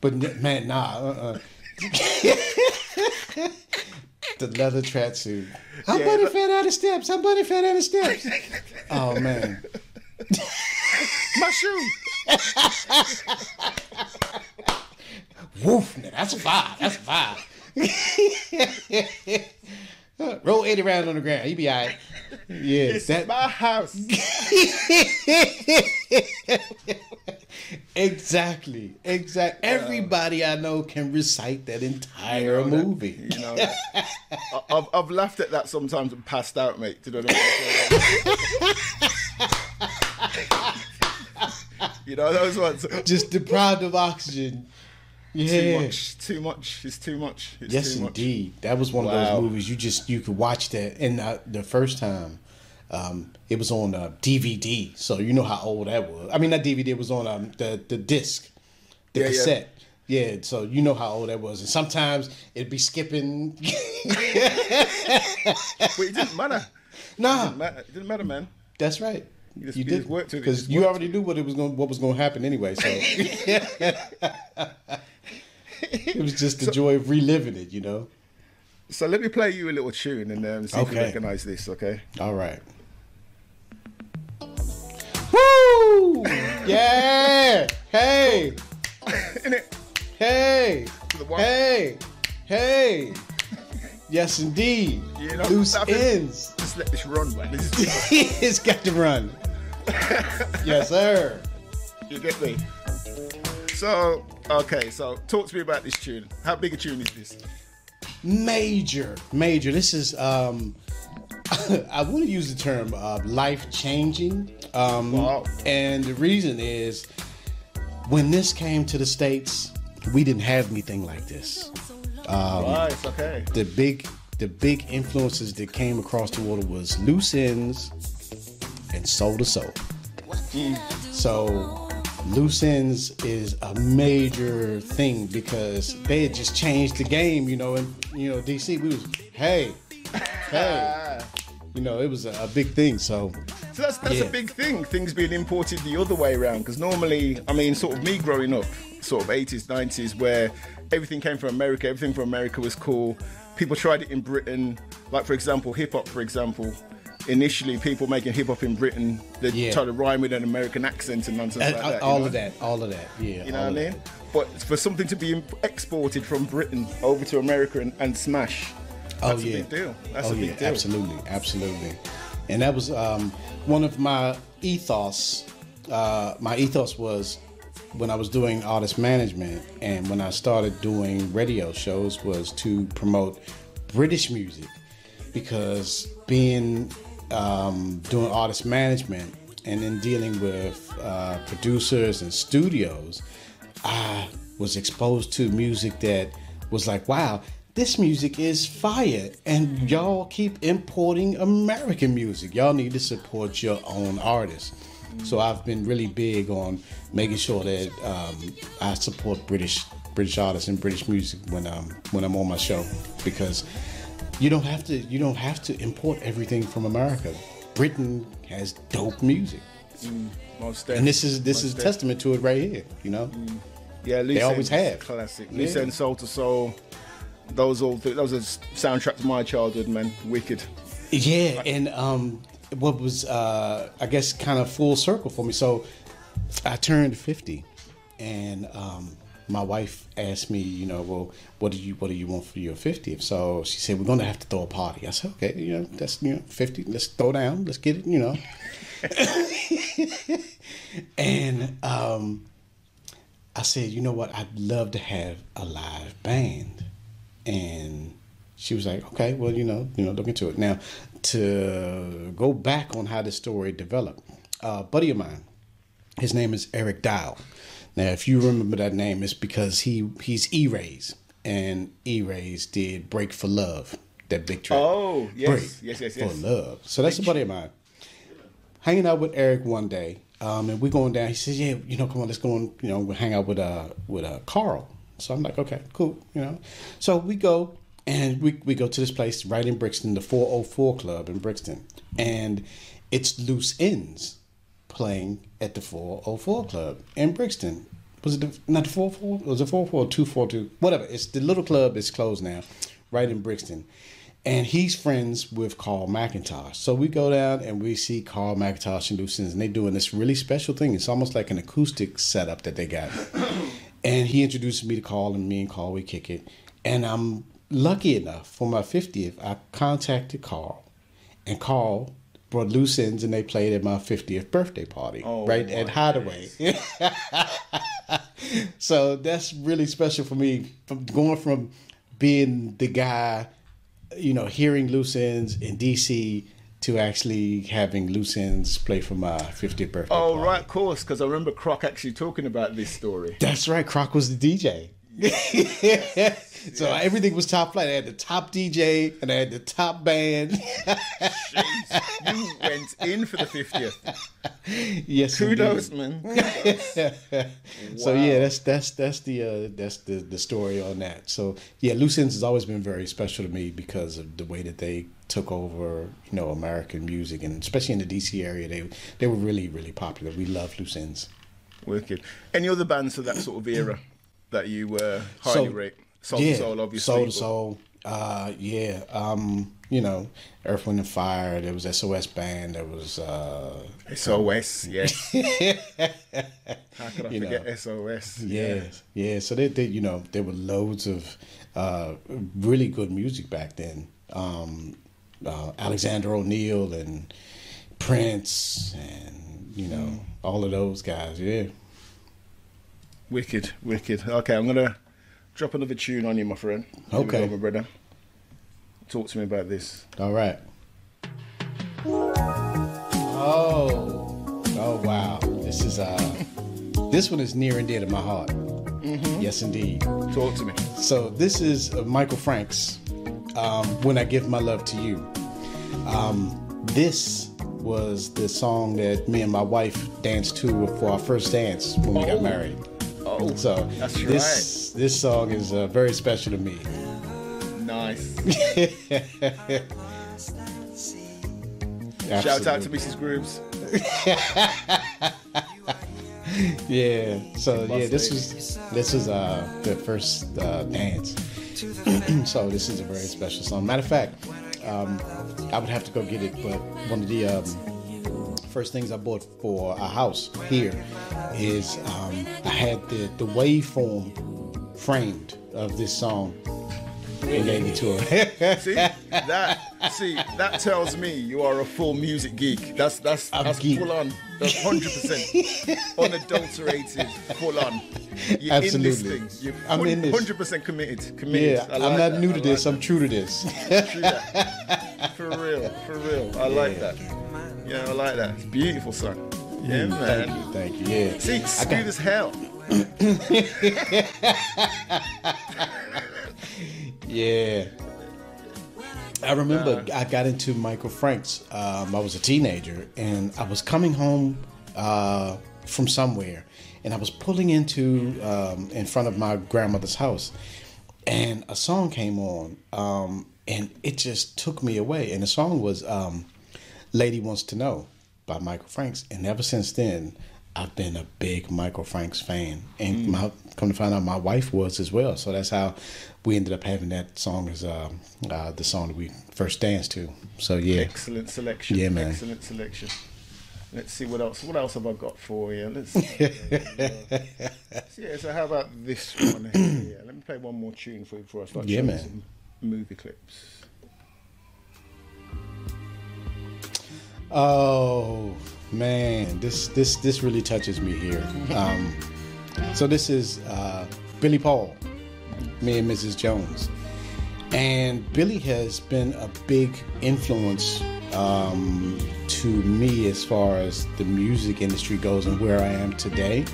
S2: But man, nah. Uh-uh. the leather tracksuit. Somebody
S1: that-
S2: fell down the steps. Somebody fell down the steps. Oh man.
S1: My shoe.
S2: Woof, that's a five. That's a five. Roll 80 rounds on the ground. You be all right. Yeah,
S1: It's
S2: that,
S1: my house.
S2: exactly. Exactly. Uh, everybody I know can recite that entire
S1: You know that-
S2: movie.
S1: You know, that. I've, I've laughed at that sometimes and passed out, mate. Do you know what I mean? you know those ones.
S2: Just deprived of oxygen. Yeah.
S1: Too much. Too much. It's too much. It's
S2: Yes,
S1: too much.
S2: indeed. That was one of those movies you just you could watch that. And uh, the first time, um, it was on uh, DVD, so you know how old that was. I mean, that DVD. Was on um, the the disc, the
S1: Yeah,
S2: cassette. Yeah. Yeah, so you know how old that was. And sometimes it'd be skipping.
S1: But it didn't matter. It
S2: nah,
S1: didn't matter, it didn't matter man.
S2: that's right.
S1: You just-
S2: you
S1: you
S2: did
S1: worked
S2: because you already knew what it was going what was going to happen anyway. So it was just the joy of reliving it, you know.
S1: So let me play you a little tune and um, see if you recognize this, okay?
S2: All right. Woo! Yeah! Hey! Hey! Hey! Hey! Yes, indeed.
S1: You know,
S2: Loose ends.
S1: Just let this run, man.
S2: It's got to run. yes, sir.
S1: You get me? So, okay, so talk to me about this tune. How big a tune is this?
S2: Major, major. This is um I want to use the term uh, life changing. Um
S1: Wow.
S2: and the reason is when this came to the states, we didn't have anything like this. Um,
S1: right, okay.
S2: The big the big influences that came across the water was Loose Ends and Soul II Soul. Mm. So Loose Ends is a major thing because they had just changed the game, you know, and you know, DC we was hey, hey. You know, it was a, a big thing. So
S1: So that's that's
S2: Yeah.
S1: a big thing. Things being imported the other way around. Because normally, I mean, sort of me growing up, sort of 80s, 90s, where everything came from America, everything from America was cool. People tried it in Britain. Like, for example, hip hop, for example. Initially, people making hip hop in Britain, they
S2: Yeah.
S1: try to rhyme with an American accent and nonsense
S2: and,
S1: like
S2: uh,
S1: that.
S2: all
S1: know?
S2: of that, all of that, yeah.
S1: You know what I mean?
S2: that.
S1: But for something to be exported from Britain over to America and, and smash,
S2: Oh
S1: that's
S2: yeah,
S1: a big deal. That's
S2: oh
S1: a big
S2: yeah,
S1: deal.
S2: absolutely, absolutely. And that was um, one of my ethos. Uh, my ethos was when I was doing artist management and when I started doing radio shows was to promote British music because being um, doing artist management and then dealing with uh, producers and studios, I was exposed to music that was like, wow, this music is fire. And y'all keep importing American music. Y'all need to support your own artists. So I've been really big on making sure that um, I support British British artists and British music when um when I'm on my show because you don't have to you don't have to import everything from America. Britain has dope music.
S1: Most
S2: And this is this is a testament to it right here, you know?
S1: Yeah, Loose
S2: always have.
S1: classic.
S2: Yeah.
S1: Loose Ends, Soul II Soul. Those all th- those are soundtracks soundtrack to my childhood, man. Wicked.
S2: Yeah, and um, what was uh, I guess kind of full circle for me. So I turned fifty and um, my wife asked me, you know, well, what do you what do you want for your 50th? So she said we're gonna have to throw a party. I said, okay, you know, that's you know 50. Let's throw down. Let's get it, you know. and um, I said, you know what? I'd love to have a live band. And she was like, okay, well, you know, you know, look into it. Now, to go back on how this story developed, a buddy of mine, his name is Eric Dow. Now, if you remember that name, it's because he he's E-Rays, and E-Rays did "Break for Love," that big track.
S1: Oh, yes,
S2: Break
S1: yes, yes,
S2: for love. So that's a buddy of mine. Hanging out with Eric one day, um, and we're going down. He says, "Yeah, you know, come on, let's go and you know, we'll hang out with uh with uh Carl." So I'm like, "Okay, cool," you know. So we go and we we go to this place right in Brixton, the 404 Club in Brixton, and it's Loose Ends playing at the 404 Club in Brixton. Was it the, not the 404? Was it 404 or 242? Whatever. It's the little club is closed now, right in Brixton. And he's friends with Carl McIntosh. So we go down and we see Carl McIntosh and Ends, and they're doing this really special thing. It's almost like an acoustic setup that they got. and he introduces me to Carl, and me and Carl, we kick it. And I'm lucky enough for my 50th, I contacted Carl, and Carl brought loose ends and they played at my 50th birthday party
S1: Oh,
S2: right at Hideaway. so that's really special for me from going from being the guy, you know, hearing loose ends in DC to actually having loose ends play for my 50th birthday
S1: Oh,
S2: party.
S1: right, of course, because I remember Croc actually talking about this story.
S2: That's right. Croc was the DJ. so everything was top flight. I had the top DJ and I had the top band.
S1: Jeez, you went in for the 50th.
S2: yes,
S1: Kudos,
S2: indeed.
S1: man.
S2: So
S1: Wow.
S2: yeah, that's that's that's the uh, that's the the story on that. So yeah, Loose Ends has always been very special to me because of the way that they took over, you know, American music and especially in the DC area, they they were really really popular. We love Loose Ends.
S1: Wicked. Any other bands of that sort of era that you uh, highly
S2: So-
S1: rate? Soul II Soul, obviously.
S2: Soul
S1: II
S2: Soul. Uh, yeah. Um, you know, Earth, Wind and Fire. There was SOS Band. There was uh,
S1: SOS, yes. How could I
S2: You
S1: forget
S2: know.
S1: SOS?
S2: yeah, yeah. So they, they, you know, there were loads of uh, really good music back then. Um, uh, Alexander O'Neal and Prince, and you know,
S1: Mm.
S2: all of those guys. Yeah.
S1: Wicked, wicked. Okay, I'm gonna drop another tune on you, my friend. Here
S2: Okay.
S1: go, my brother. Talk to me about this.
S2: All right. Oh, oh wow! This is uh, this one is near and dear to my heart. Yes, indeed.
S1: Talk to me.
S2: So this is uh, Michael Franks. Um, when I give my love to you. Um, this was the song that me and my wife danced to for our first dance when we
S1: Oh.
S2: got married. So
S1: that's
S2: this this song is uh, very special to me.
S1: nice. Shout out to. Mrs. Grooves.
S2: Yeah. So yeah, this was this was uh the first uh, dance. so this is a very special song. Matter of fact, um, I would have to go get it, but one of the um, first things I bought for a house here is um, I had the the waveform framed of this song and gave it to her.
S1: See that? See that tells me you are a full music geek. That's that's
S2: I'm
S1: that's
S2: geek.
S1: full on. That's hundred percent unadulterated, full on. You're
S2: Absolutely.
S1: in this thing. You're
S2: I'm in this.
S1: hundred percent committed. Committed.
S2: yeah,
S1: I
S2: I'm not
S1: that.
S2: new to
S1: like
S2: this.
S1: that.
S2: I'm true to this.
S1: True that. For real, for real. I like that. Yeah, I like that. It's a beautiful song. Yeah,
S2: Mm, Thank you, thank you. Yeah.
S1: See, smooth as hell.
S2: Yeah. I remember I got into Michael Franks. Um, I was a teenager and I was coming home uh, from somewhere and I was pulling into um, in front of my grandmother's house and a song came on um, and it just took me away. And the song was um, Lady Wants to Know by Michael Franks. And ever since then, I've been a big Michael Franks fan. And my, come to find out, my wife was as well. So that's how we ended up having that song as uh, uh, the song that we first danced to. So yeah.
S1: Excellent selection.
S2: Yeah, man.
S1: Excellent selection. Let's see what else. What else have I got for you? Let's. so, yeah. So how about this one here? Let me play one more tune for you before I start.
S2: Yeah, man.
S1: Some movie clips.
S2: Oh man, this this this really touches me here. Um, so this is uh, Billy Paul, me and Mrs. Jones, and Billy has been a big influence um, to me as far as the music industry goes and where I am today.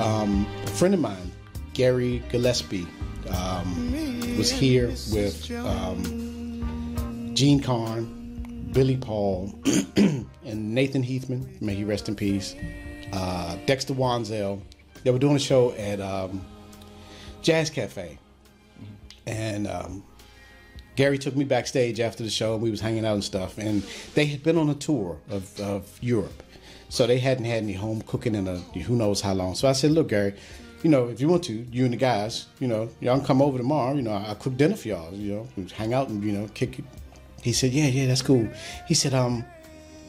S2: Um, a friend of mine, Gary Gillespie, um, was here with um, Jean Carn, Billy Paul, and Nathan Heathman. May he rest in peace. Uh, Dexter Wansel. They were doing a show at um, Jazz Cafe, and um, Gary took me backstage after the show. And we was hanging out and stuff, and they had been on a tour of, of Europe, so they hadn't had any home cooking in a who knows how long. So I said, "Look, Gary, you know, if you want to, you and the guys, you know, y'all can come over tomorrow. You know, I will cook dinner for y'all. You know, hang out and you know, kick it." He said, "Yeah, yeah, that's cool." He said, "Um,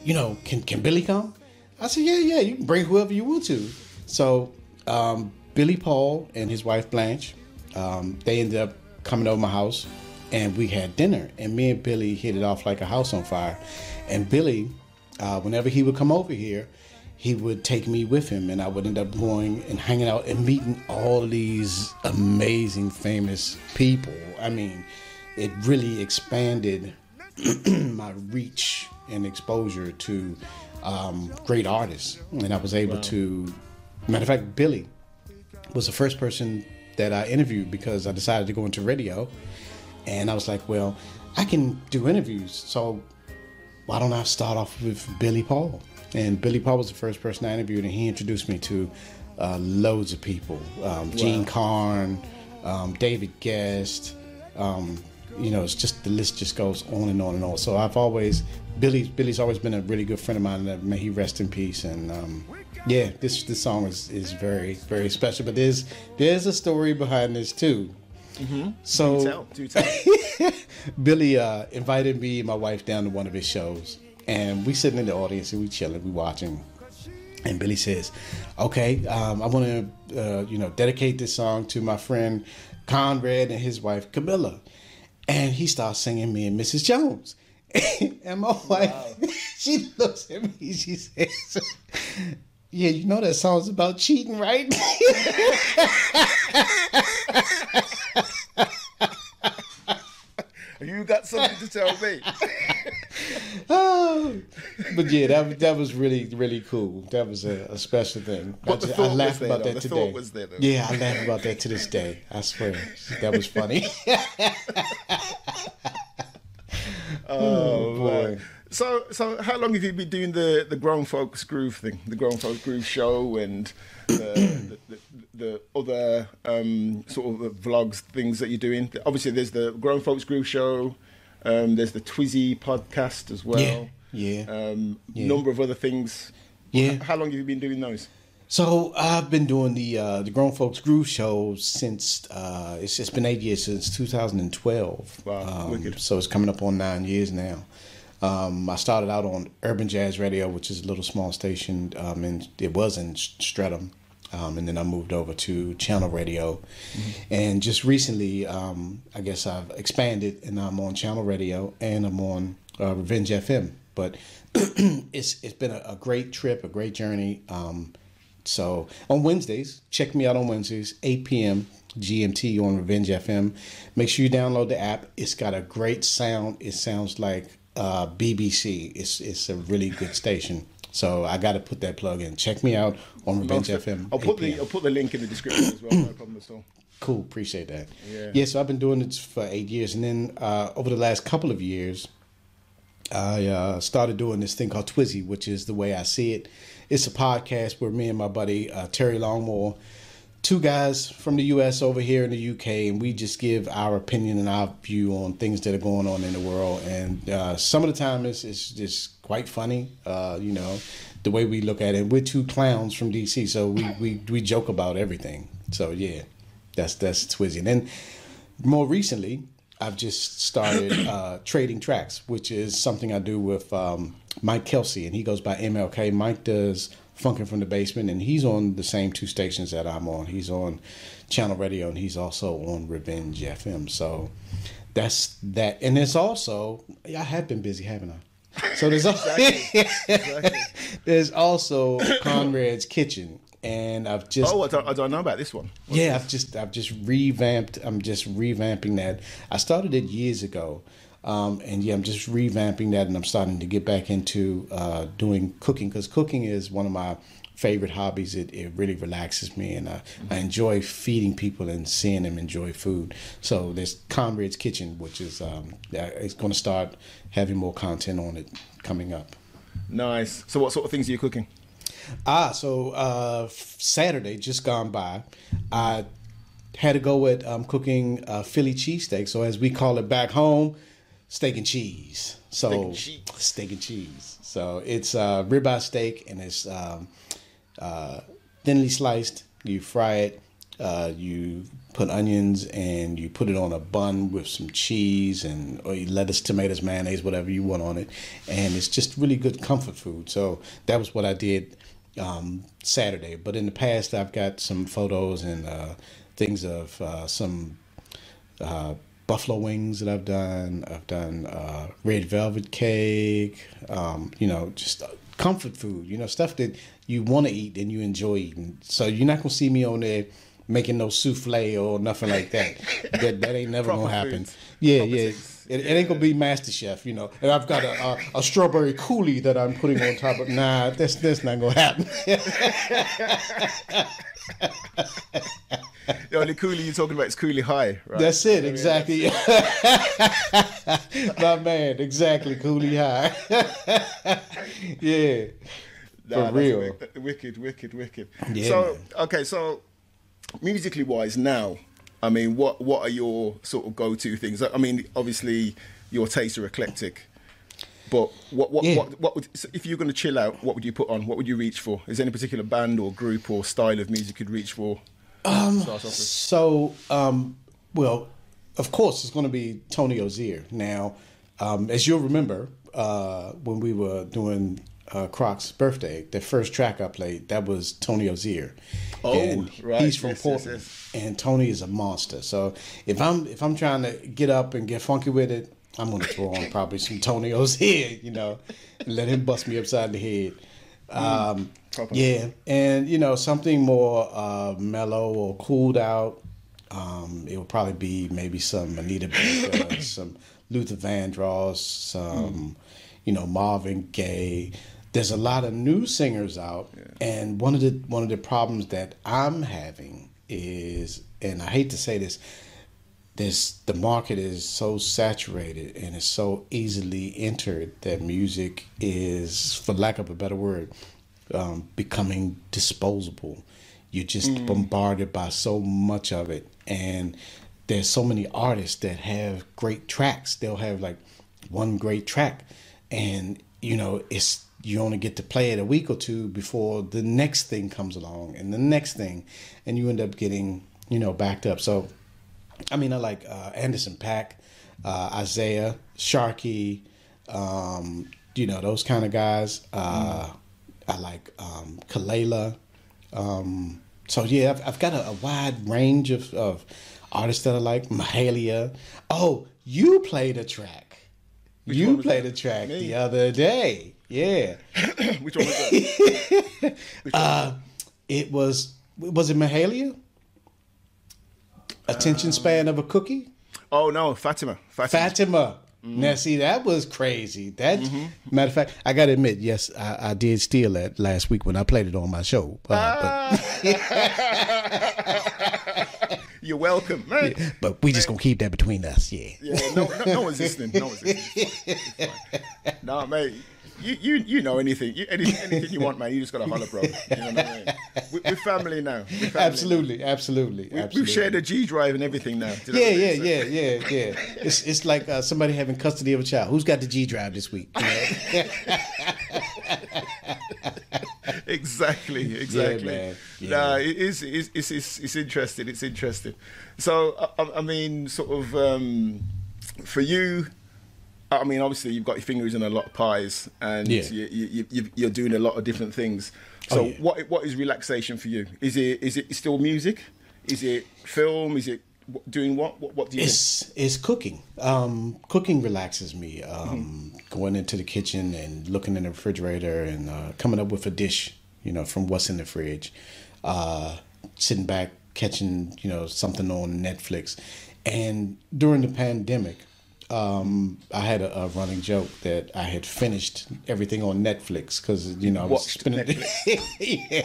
S2: you know, can can Billy come?" I said, "Yeah, yeah, you can bring whoever you want to." So um, Billy Paul and his wife Blanche, um, they ended up coming over my house, and we had dinner. And me and Billy hit it off like a house on fire. And Billy, uh, whenever he would come over here, he would take me with him, and I would end up going and hanging out and meeting all these amazing, famous people. I mean, it really expanded my reach and exposure to um, great artists, and I was able to. Matter of fact, Billy was the first person that I interviewed because I decided to go into radio, and I was like, well, I can do interviews, so why don't I start off with Billy Paul? And Billy Paul was the first person I interviewed, and he introduced me to uh, loads of people: um, Jean Carn, um, David Guest. Um, you know, it's just the list just goes on and on and on. So I've always Billy Billy's always been a really good friend of mine. And may he rest in peace. And um, yeah, this this song is, is very very special. But there's there's a story behind this too. So
S1: Do tell. Do tell.
S2: Billy uh, invited me and my wife down to one of his shows, and we sitting in the audience and we chilling, we watching. And Billy says, "Okay, um, I want to, uh, you know, dedicate this song to my friend Conrad and his wife Camilla." And he starts singing me and Mrs. Jones. and my wife, she looks at me, she says, "Yeah, you know that song's about cheating, right?"
S1: You got something to tell me?
S2: Oh, but yeah, that that was really really cool. That was a, a special thing.
S1: But
S2: I,
S1: the
S2: ju-
S1: thought
S2: I laugh about
S1: though.
S2: that
S1: The
S2: today.
S1: there.
S2: Yeah, I laugh about that to this day. I swear, that was funny.
S1: Oh, oh
S2: boy.
S1: man. So, so how long have you been doing the the grown folks groove thing, the grown folks groove show, and the, the, the, the other um, sort of vlogs things that you're doing? Obviously, there's the grown folks groove show. Um, there's the Twizzy podcast as well.
S2: Yeah, yeah.
S1: Um,
S2: Yeah.
S1: Number of other things.
S2: Yeah.
S1: H- How long have you been doing those?
S2: So I've been doing the uh, the Grown Folks Groove Show since uh, it's it's been eight years since 2012.
S1: Wow,
S2: um,
S1: wicked.
S2: So it's coming up on nine years now. Um, I started out on Urban Jazz Radio, which is a little small station, um, and it was in Streatham. Um, and then I moved over to Channel Radio, and just recently, um, I guess I've expanded, and I'm on Channel Radio, and I'm on uh, Revenge FM. But it's it's been a, a great trip, a great journey. Um, so on Wednesdays, check me out on Wednesdays, 8 p.m. GMT on Revenge FM. Make sure you download the app. It's got a great sound. It sounds like uh, BBC. It's it's a really good station. So I got to put that plug in. Check me out on Revenge FM.
S1: I'll put the I'll put the link in the description as well. No problem at all.
S2: Cool, appreciate that.
S1: Yeah.
S2: Yeah, so I've been doing it for eight years, and then uh, over the last couple of years, I uh, started doing this thing called Twizzy, which is the way I see it. It's a podcast where me and my buddy uh, Terry Longmore, two guys from the U.S. over here in the U.K., and we just give our opinion and our view on things that are going on in the world. And uh, some of the time, it's, it's just quite funny, uh, you know, the way we look at it. We're two clowns from D.C., so we, we, we joke about everything. So, yeah, that's that's Twizzy. And then more recently, I've just started uh, trading tracks, which is something I do with um, Mike Kelsey, and he goes by MLK. Mike does Funkin' from the Basement, and he's on the same two stations that I'm on. He's on Channel Radio, and he's also on Revenge FM. So that's that. And it's also, I have been busy, haven't I? So there's also, there's also Conrad's Kitchen, and I've just
S1: Oh, I don't, I don't know about this one.
S2: yeah, I've just I've just revamped. I'm just revamping that. I started it years ago, um, and yeah, I'm just revamping that, and I'm starting to get back into uh, doing cooking because cooking is one of my favorite hobbies. It it really relaxes me, and I, I enjoy feeding people and seeing them enjoy food. So there's Conrad's Kitchen, which is um, it's going to start having more content on it coming up.
S1: Nice. So, what sort of things are you cooking?
S2: Ah, so uh, Saturday just gone by, I had to go with um, cooking uh, Philly cheesesteak. So as we call it back home, steak and cheese. So
S1: Steak and cheese.
S2: steak and cheese. So it's uh, ribeye steak and it's um, uh, thinly sliced. You fry it. Uh, you put onions and you put it on a bun with some cheese and or lettuce, tomatoes, mayonnaise, whatever you want on it, and it's just really good comfort food. So that was what I did um, Saturday. But in the past, I've got some photos and uh, things of uh, some uh, buffalo wings that I've done. I've done uh, red velvet cake. Um, you know, just comfort food. You know, stuff that you want to eat and you enjoy eating. So you're not gonna see me on there making no souffle or nothing like that. that that ain't never
S1: Proper
S2: gonna happen.
S1: foods.
S2: Yeah,
S1: Proper
S2: yeah.
S1: things.
S2: It, it ain't gonna be Master Chef, you know. And I've got a, a, a strawberry coulis that I'm putting on top of. Nah, that's that's not gonna happen.
S1: The only coolie you're talking about is Cooley High, right?
S2: That's it, exactly. My man, exactly. Cooley High. yeah,
S1: Nah,
S2: for real.
S1: Wicked, wicked, wicked.
S2: Yeah,
S1: so, okay, so musically wise, now, I mean, what what are your sort of go to things? I mean, obviously, your tastes are eclectic. But what what,
S2: Yeah.
S1: what what would so if you're going to chill out? What would you put on? What would you reach for? Is there any particular band or group or style of music you'd reach for? Um, Start off with?
S2: So, um, well, of course, it's going to be Tony Ozier. Now, um, as you'll remember, uh, when we were doing uh, Croc's birthday, the first track I played that was Tony Ozier.
S1: Oh, right.
S2: He's from
S1: Yes, yes,
S2: Portland,
S1: yes.
S2: and Tony is a monster. So if I'm if I'm trying to get up and get funky with it, I'm going to throw on probably some Tony Ozier, you know, and let him bust me upside the head. Um,
S1: Proper.
S2: yeah, and you know something more uh, mellow or cooled out. Um, it would probably be maybe some Anita Baker, some Luther Vandross, some you know Marvin Gaye. There's a lot of new singers out, and one of the one of the problems that I'm having is, and I hate to say this, this the market is so saturated and it's so easily entered that music is, for lack of a better word, um, becoming disposable. You're just bombarded by so much of it, and there's so many artists that have great tracks. They'll have like one great track, and you know it's you only get to play it a week or two before the next thing comes along and the next thing, and you end up getting you know backed up. So I mean, I like uh, Anderson .Paak, uh, Isaiah, Sharkey, um, you know, those kind of guys. Uh, I like um, Kalela. Um, so, yeah, I've, I've got a, a wide range of, of artists that I like. Mahalia. Oh, you played a track.
S1: one
S2: you played
S1: that?
S2: a track
S1: Me?
S2: the other day. Yeah.
S1: Which one was that?
S2: Uh, it was, was it Mahalia? Attention span of a cookie?
S1: oh no, Fatima. Fatima.
S2: Fatima. Mm-hmm. Now, see, that was crazy. That mm-hmm. matter of fact, I gotta admit, yes, I, I did steal that last week when I played it on my show. Uh, ah.
S1: You're welcome, man.
S2: but, but we just gonna keep that between us, yeah.
S1: Yeah, no, no, no one's listening. No one's listening. It's fine. It's fine. No, mate. You, you you know anything you, any, anything you want, man. You just gotta holler, bro. You know what I mean? We, we're family now. We're family
S2: Absolutely, absolutely,
S1: now. We,
S2: absolutely.
S1: we've shared a G drive and everything now.
S2: Yeah, yeah.
S1: So-
S2: yeah, yeah, yeah. It's it's like uh, somebody having custody of a child. Who's got the G drive this week? You know?
S1: exactly, exactly.
S2: man.
S1: Nah, it is. It's, it's it's it's interesting. It's interesting. So I, I- I mean, sort of. Um, for you, I mean, obviously you've got your fingers in a lot of pies, and
S2: Yeah.
S1: you, you, you, you're doing a lot of different things. So,
S2: Oh, yeah.
S1: what what is relaxation for you? Is it is it still music? Is it film? Is it doing what? What, what do you? think?
S2: It's it's cooking. Um, cooking relaxes me. Um, Going into the kitchen and looking in the refrigerator and uh, coming up with a dish, you know, from what's in the fridge. Uh, sitting back, catching you know something on Netflix. And during the pandemic, um, I had a, a running joke that I had finished everything on Netflix because you know I was spending. yeah,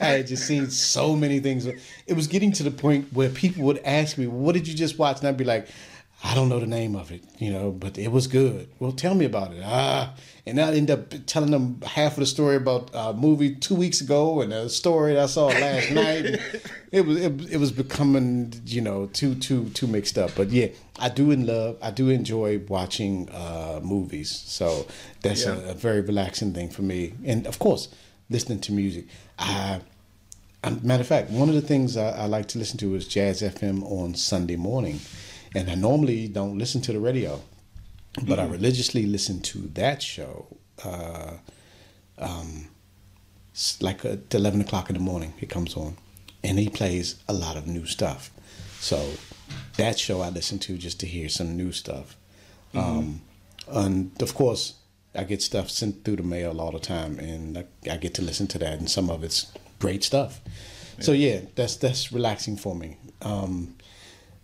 S2: I had just seen so many things. It was getting to the point where people would ask me, "What did you just watch?" And I'd be like, "I don't know the name of it, you know, but it was good." Well, tell me about it. Ah, and I'd end up telling them half of the story about a movie two weeks ago and a story that I saw last night. It was it, it was becoming you know too too too mixed up. But yeah, I do in love. I do enjoy watching uh, movies. So that's
S1: Yeah.
S2: a, a very relaxing thing for me. And of course, listening to music. I, um, matter of fact, one of the things I, I like to listen to is Jazz FM on Sunday morning, and I normally don't listen to the radio, but I religiously listen to that show. Uh, um, like at eleven o'clock in the morning, it comes on, and he plays a lot of new stuff. So that show I listen to just to hear some new stuff. Um, and of course, I get stuff sent through the mail all the time, and I, I get to listen to that, and some of it's great stuff. So yeah, that's that's relaxing for me. Um,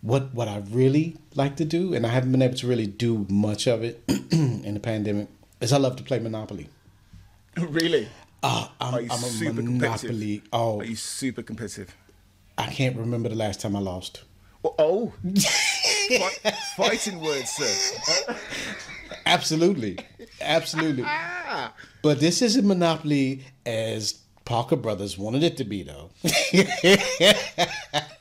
S2: what what I really like to do, and I haven't been able to really do much of it in the pandemic, is I love to play Monopoly.
S1: really?
S2: Uh, I'm,
S1: you
S2: I'm a
S1: super
S2: Monopoly. Oh,
S1: Are you super competitive?
S2: I can't remember the last time I lost.
S1: Oh, oh. Fi- fighting words, sir.
S2: Absolutely, absolutely.
S1: Ah.
S2: But this isn't Monopoly as Parker Brothers wanted it to be, though.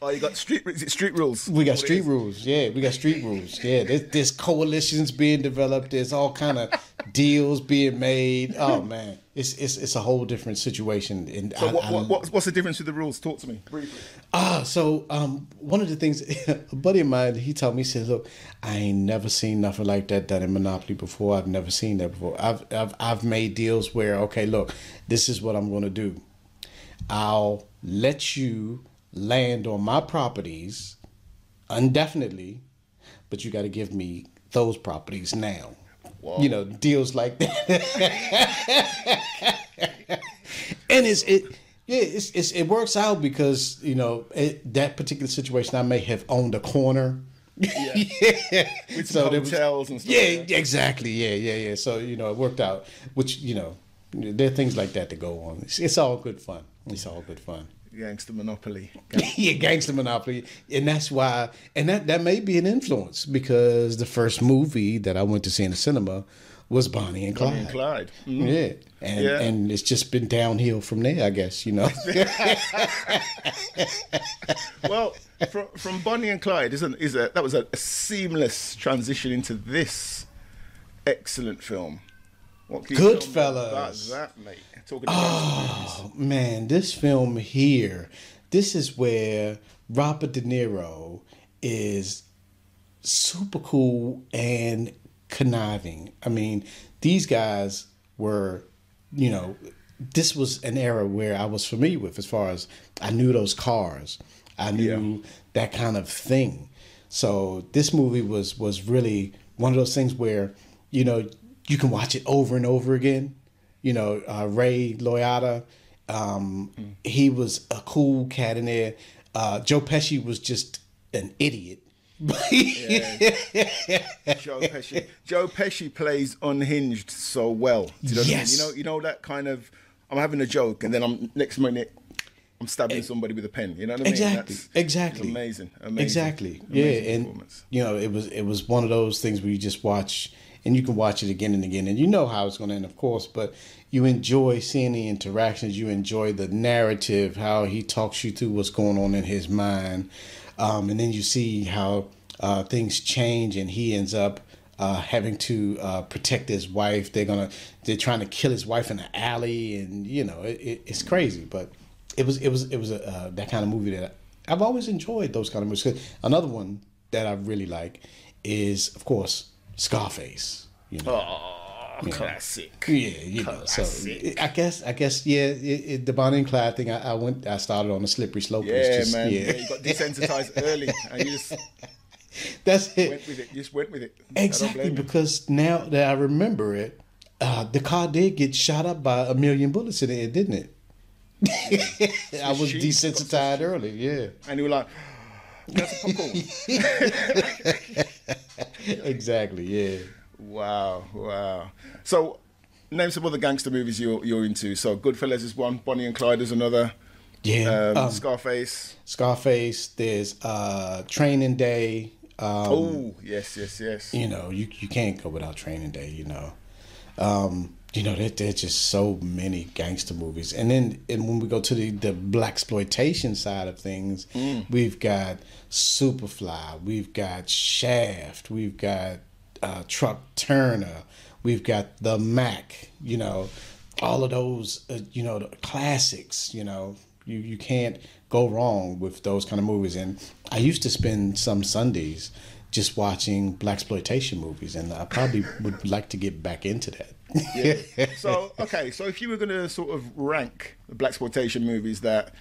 S1: Oh, you got street. Street rules?
S2: We got street rules. Yeah, we got street rules. Yeah, there's, there's coalitions being developed. There's all kind of deals being made. Oh man, it's it's it's a whole different situation. And
S1: So
S2: I-
S1: what, what, what's, what's the difference with the rules? Talk to me briefly.
S2: Ah, so um, one of the things a buddy of mine he told me he said, "Look, I ain't never seen nothing like that done in Monopoly before. I've never seen that before. I've I've I've made deals where okay, look, this is what I'm going to do. I'll let you land on my properties indefinitely, but you got to give me those properties now. You know, deals like that. and it's it yeah it's, it's it works out because you know it, that particular situation i may have owned a corner. Yeah,
S1: With some
S2: there was-
S1: hotels and stuff
S2: yeah
S1: like
S2: exactly. Yeah yeah yeah. So you know it worked out which you know there are things like that to go on. It's, it's all good fun. It's all good fun
S1: Gangster Monopoly.
S2: yeah, gangster monopoly, and that's why, and that that may be an influence because the first movie that I went to see in the cinema was Bonnie and Clyde.
S1: Bonnie and Clyde. Mm.
S2: Yeah, and
S1: Yeah.
S2: and it's just been downhill from there, I guess. You know.
S1: Well, from, from Bonnie and Clyde, isn't is a that was a, a seamless transition into this excellent film. What can you tell me
S2: Goodfellas.
S1: about that, mate? Talking about oh, movies.
S2: Man, this film here, this is where Robert De Niro is super cool and conniving. I mean, these guys were, you know, this was an era where I was familiar with as far as I knew those cars. I knew that kind of thing. So this movie was was really one of those things where, you know, you can watch it over and over again. You know, uh, Ray Liotta, um, he was a cool cat in there. Uh, Joe Pesci was just an idiot.
S1: Joe Pesci. Joe Pesci plays unhinged so well. You know
S2: Yes.
S1: I mean? You know, you know that kind of. I'm having a joke, and then I'm next minute. I'm stabbing somebody with a pen. You know what I mean?
S2: Exactly.
S1: That's
S2: exactly.
S1: Amazing. Amazing.
S2: Exactly.
S1: Amazing
S2: yeah, and you know, it was it was one of those things where you just watch and you can watch it again and again and you know how it's going to end, of course, but you enjoy seeing the interactions. You enjoy the narrative, how he talks you through what's going on in his mind, um, and then you see how uh, things change and he ends up. Uh, having to uh, protect his wife, they're gonna they're trying to kill his wife in the alley, and you know it, it, it's crazy. But it was it was it was a, uh, that kind of movie that I've always enjoyed those kind of movies Another one that I really like is of course Scarface. You know,
S1: Oh, classic.
S2: yeah, you know. So
S1: Classic.
S2: I guess I guess yeah, it, it, the Bonnie and Clyde thing. I, I went. I started on a slippery slope.
S1: Yeah,
S2: just-
S1: man.
S2: Yeah.
S1: Yeah. you got desensitized early, and you just
S2: That's it.
S1: went with it. You just went with it.
S2: Exactly,
S1: blame you.
S2: because now that I remember it, uh, the car did get shot up by a million bullets in it, didn't it? I was desensitized early, yeah.
S1: And you were like, "That's a popcorn."
S2: Exactly, yeah.
S1: wow, wow. So, name some other gangster movies you're you're into. So, Goodfellas is one. Bonnie and Clyde is another.
S2: Yeah.
S1: Um,
S2: um,
S1: Scarface.
S2: Scarface, there's uh, Training Day. Um,
S1: oh, yes, yes, yes.
S2: you know, you you can't go without Training Day. You know, um, you know there, there's just so many gangster movies, and then and when we go to the the black exploitation side of things, we've got Superfly, we've got Shaft, we've got uh, Truck Turner, we've got the Mack. You know, all of those, uh, you know, the classics. You know, you you can't go wrong with those kind of movies. And I used to spend some Sundays just watching black exploitation movies, and I probably would like to get back into that.
S1: Yeah. so okay, so if you were going to sort of rank the black exploitation movies that